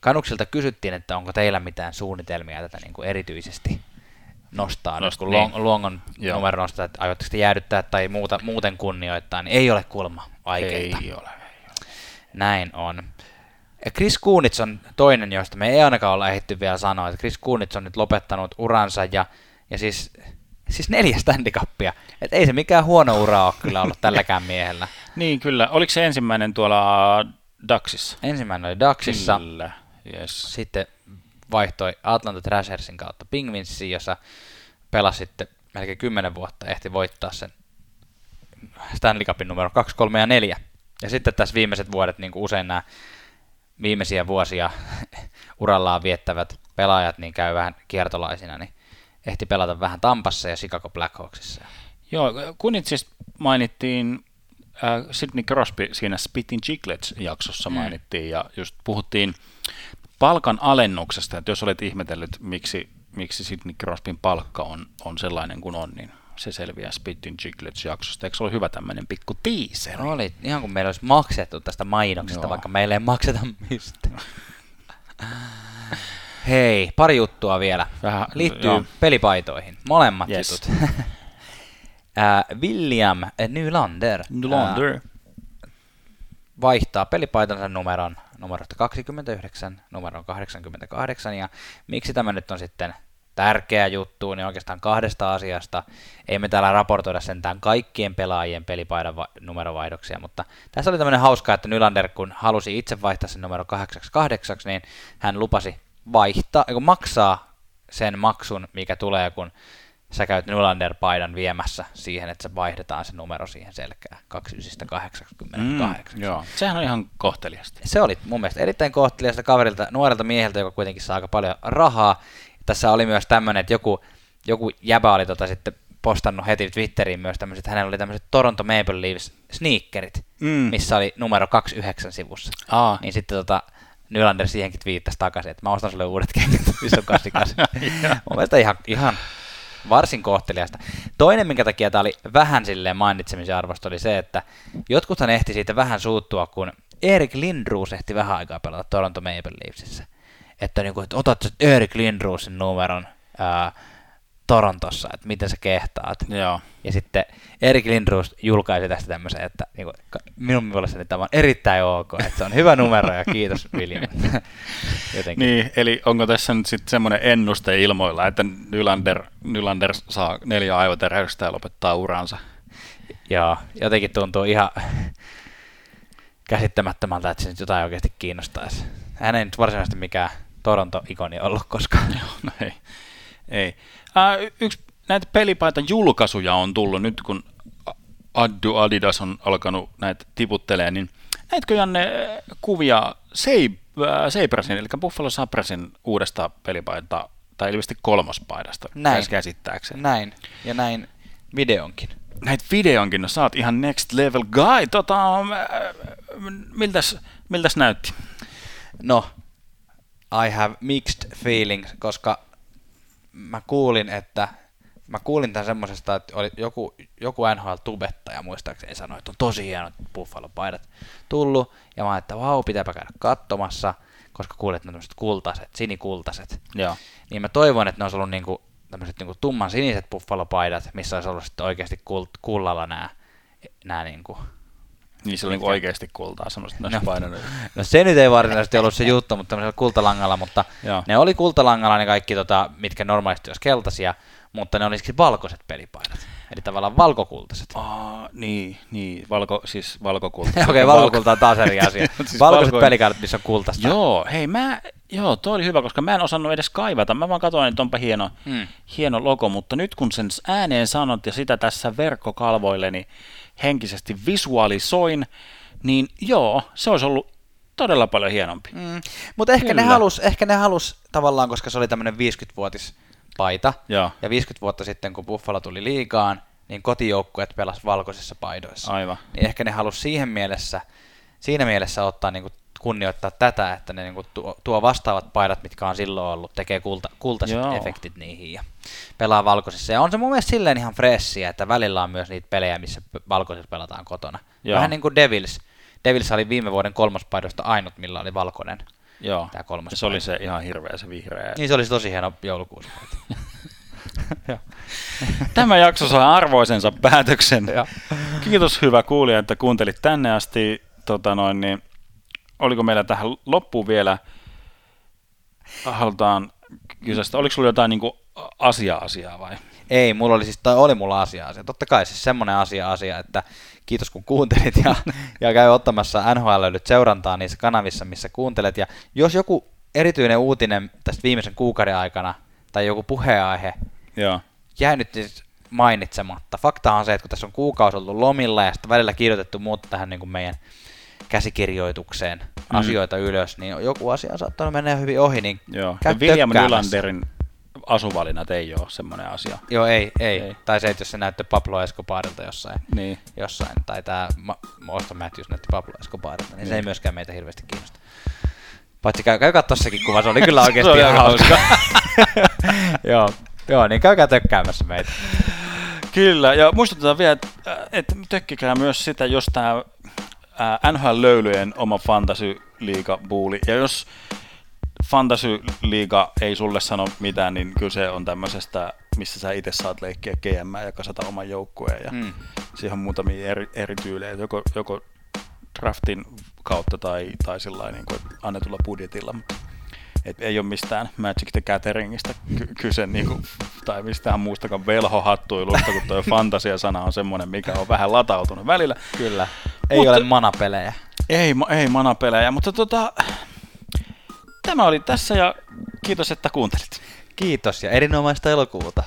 Kanuksilta kysyttiin, että onko teillä mitään suunnitelmia tätä niin kuin erityisesti nostaa, Nost- Nost, kun niin. Luongon Joo. numero nostaa, että aiotteko te jäädyttää tai muuta, muuten kunnioittaa, niin ei ole kulma aikeita. Ei ole. Näin on. Ja Chris Kunitz on toinen, josta me ei ainakaan olla ehditty vielä sanoa, että Chris Kunitz on nyt lopettanut uransa ja, ja siis, siis neljä standikappia. Et ei se mikään huono ura ole kyllä ollut tälläkään miehellä. Niin, kyllä. Oliko se ensimmäinen tuolla Daxissa? Ensimmäinen oli Daxissa, Kyllä. Yes. sitten vaihtoi Atlanta Thrashersin kautta Penguinsiin, jossa pelasi sitten melkein 10 vuotta, ehti voittaa sen Stanley Cupin numero 2, 3 ja 4. Ja sitten tässä viimeiset vuodet, niin kuin usein nämä viimeisiä vuosia urallaan viettävät pelaajat, niin käy vähän kiertolaisina, niin ehti pelata vähän Tampassa ja Chicago Blackhawksissa. Joo, Kunitsista mainittiin, äh, Sidney Crosby siinä Spitting Chicklets-jaksossa Mm. mainittiin, ja just puhuttiin palkan alennuksesta, että jos olet ihmetellyt, miksi, miksi Sidney Crosbyn palkka on, on sellainen kuin on, niin se selviää Spitting Chicklets-jaksosta. Eikö se ole hyvä tämmöinen pikku teaser? No oli ihan kuin meillä olisi maksettu tästä mainoksesta, Joo. vaikka meille ei makseta mistään. Hei, pari juttua vielä. Vähän, Liittyy joo. pelipaitoihin. Molemmat Yes. jutut. Ää, William Nylander, Nylander. vaihtaa pelipaitansa numeron numerosta 29 numeroon 88, ja miksi tämä nyt on sitten tärkeä juttu, niin oikeastaan kahdesta asiasta. Ei me täällä raportoida sentään kaikkien pelaajien pelipaidan va- numerovaihdoksia, mutta tässä oli tämmöinen hauska, että Nylander kun halusi itse vaihtaa sen numero 88, niin hän lupasi vaihtaa, kun maksaa sen maksun, mikä tulee, kun sä käyt Nylander-paidan viemässä siihen, että se vaihdetaan se numero siihen selkään 2988. Mm, joo, sehän on ihan kohteliasta. Se oli mun mielestä erittäin kohteliasta kaverilta, nuorelta mieheltä, joka kuitenkin saa aika paljon rahaa. Tässä oli myös tämmöinen, että joku, joku jäbä oli tota sitten postannut heti Twitteriin myös tämmöiset, että hänellä oli tämmöiset Toronto Maple Leafs sneakerit, mm. missä oli numero 29 sivussa. Aa. Niin sitten tota, Nylander siihenkin twiittasi takaisin, että mä ostan sulle uudet kengät, missä on 88. mun mielestä ihan, ihan varsin kohteliasta. Toinen, minkä takia tämä oli vähän silleen mainitsemisen arvosta, oli se, että jotkuthan ehti siitä vähän suuttua, kun Erik Lindroos ehti vähän aikaa pelata Toronto Maple Leafsissä. Että, niin kuin, että otat Erik Lindroosin numeron ää, Torontossa, että miten sä kehtaat. Joo. Ja sitten Erik Lindroos julkaisi tästä tämmöisen, että niin kuin, minun mielestäni tämä on erittäin ok, että se on hyvä numero ja kiitos William. Jotenkin. Niin, eli onko tässä nyt sitten semmoinen ennuste ilmoilla, että Nylander, Nylander saa neljä aivoterheystä ja lopettaa uransa? Joo, jotenkin tuntuu ihan käsittämättömältä, että se nyt jotain oikeasti kiinnostaisi. Hän ei nyt varsinaisesti mikään Toronto-ikoni ollut koskaan. Joo, no ei. Ei. Äh, yksi näitä pelipaitan julkaisuja on tullut nyt, kun Addu Adidas on alkanut näitä tiputtelee, niin näitkö Janne kuvia Sabresin, eli Buffalo Sabresin uudesta pelipaitaa, tai ilmeisesti kolmospaidasta, näin. käsittääkseni. Näin, ja näin videonkin. Näitä videonkin, no sä oot ihan next level guy, tota, miltäs, miltäs näytti? No, I have mixed feelings, koska mä kuulin, että mä kuulin tämän semmoisesta, että oli joku, joku NHL-tubettaja muistaakseni sanoi, että on tosi hienot Buffalo-paidat tullut, ja mä että vau, pitääpä käydä katsomassa, koska kuulet, että ne on tämmöiset kultaiset, sinikultaiset. Joo. Niin mä toivon, että ne olisi ollut niinku, tämmöiset niinku tumman siniset Buffalo-paidat, missä olisi ollut sitten oikeasti kult, kullalla nämä, nämä niinku, niin se oli niin oikeasti kultaa semmoista no, no se nyt ei varsinaisesti ollut se juttu, mutta tämmöisellä kultalangalla, mutta Joo. ne oli kultalangalla ne kaikki, tota, mitkä normaalisti olisi keltaisia, mutta ne olisikin valkoiset pelipaidat. Eli tavallaan valkokultaiset. Aa, niin, niin, valko, siis valkokulta. Okei, okay, valkokulta on taas eri asia. siis valkoiset valko... pelikaarit, missä on kultaista. Joo, hei mä, joo, toi oli hyvä, koska mä en osannut edes kaivata. Mä vaan katsoin, että onpa hieno, hmm. hieno logo, mutta nyt kun sen ääneen sanot ja sitä tässä verkkokalvoilleni henkisesti visualisoin, niin joo, se olisi ollut todella paljon hienompi. Mm. Mutta ehkä, ne halus, ehkä ne halus tavallaan, koska se oli tämmöinen 50-vuotis paita. Joo. Ja 50 vuotta sitten, kun Buffalo tuli liigaan, niin kotijoukkueet pelas valkoisissa paidoissa. Aivan. Niin ehkä ne halusi siihen mielessä, siinä mielessä ottaa niin kuin kunnioittaa tätä, että ne niin tuo, tuo vastaavat paidat, mitkä on silloin ollut, tekee kulta, kultaiset Joo. efektit niihin ja pelaa valkoisissa. Ja on se mun mielestä silleen ihan fressiä, että välillä on myös niitä pelejä, missä valkoisissa pelataan kotona. Joo. Vähän niin kuin Devils. Devils oli viime vuoden kolmospaidosta ainut, millä oli valkoinen. Joo, Tämä kolmas se oli se ihan hirveä se vihreä. Niin se olisi tosi hieno joulukuusi. Tämä jakso saa arvoisensa päätöksen. Kiitos hyvä kuulija, että kuuntelit tänne asti. Tota noin, niin, oliko meillä tähän loppuun vielä, halutaan kysästä, oliko sulla jotain niin asia-asiaa vai? Ei, mulla oli siis, tai oli mulla asia-asia. Totta kai siis semmoinen asia-asia, että kiitos kun kuuntelit ja, ja käy ottamassa NHL nyt seurantaa niissä kanavissa, missä kuuntelet. Ja jos joku erityinen uutinen tästä viimeisen kuukauden aikana tai joku puheenaihe Joo. jäi nyt siis mainitsematta. Fakta on se, että kun tässä on kuukausi ollut lomilla ja sitten välillä kirjoitettu muuta tähän niin kuin meidän käsikirjoitukseen mm. asioita ylös, niin joku asia on saattanut mennä hyvin ohi, niin Joo. käy William Nylanderin asuvalinnat ei ole semmoinen asia. Joo, ei, ei. ei. Tai se, että jos se näyttää Pablo Escobarilta jossain, niin. jossain tai tämä Austin Matthews näytti Pablo Escobarilta, niin, niin, se ei niin. myöskään meitä hirveästi kiinnosta. Paitsi käy, käy katsossakin kuva, se oli kyllä oikeasti ihan hauska. joo, joo, niin käykää tökkäämässä meitä. Kyllä, ja muistutetaan vielä, että, että tökkikää myös sitä, jos tämä NHL-löylyjen oma fantasy-liiga buuli, ja jos Fantasy-liiga ei sulle sano mitään, niin kyllä se on tämmöisestä, missä sä itse saat leikkiä GM ja kasata oman joukkueen ja mm. siihen on muutamia eri, eri tyylejä, joko, joko draftin kautta tai, tai sillä niin kuin annetulla budjetilla. Et ei ole mistään Magic the Gatheringista ky- kyse niin kuin, tai mistään muustakaan velhohattuilusta, kun tuo fantasia-sana on semmoinen, mikä on vähän latautunut välillä. Kyllä. Ei Mutta- ole manapelejä. Ei, ei manapelejä, mutta tota, tämä oli tässä ja kiitos, että kuuntelit. Kiitos ja erinomaista elokuuta.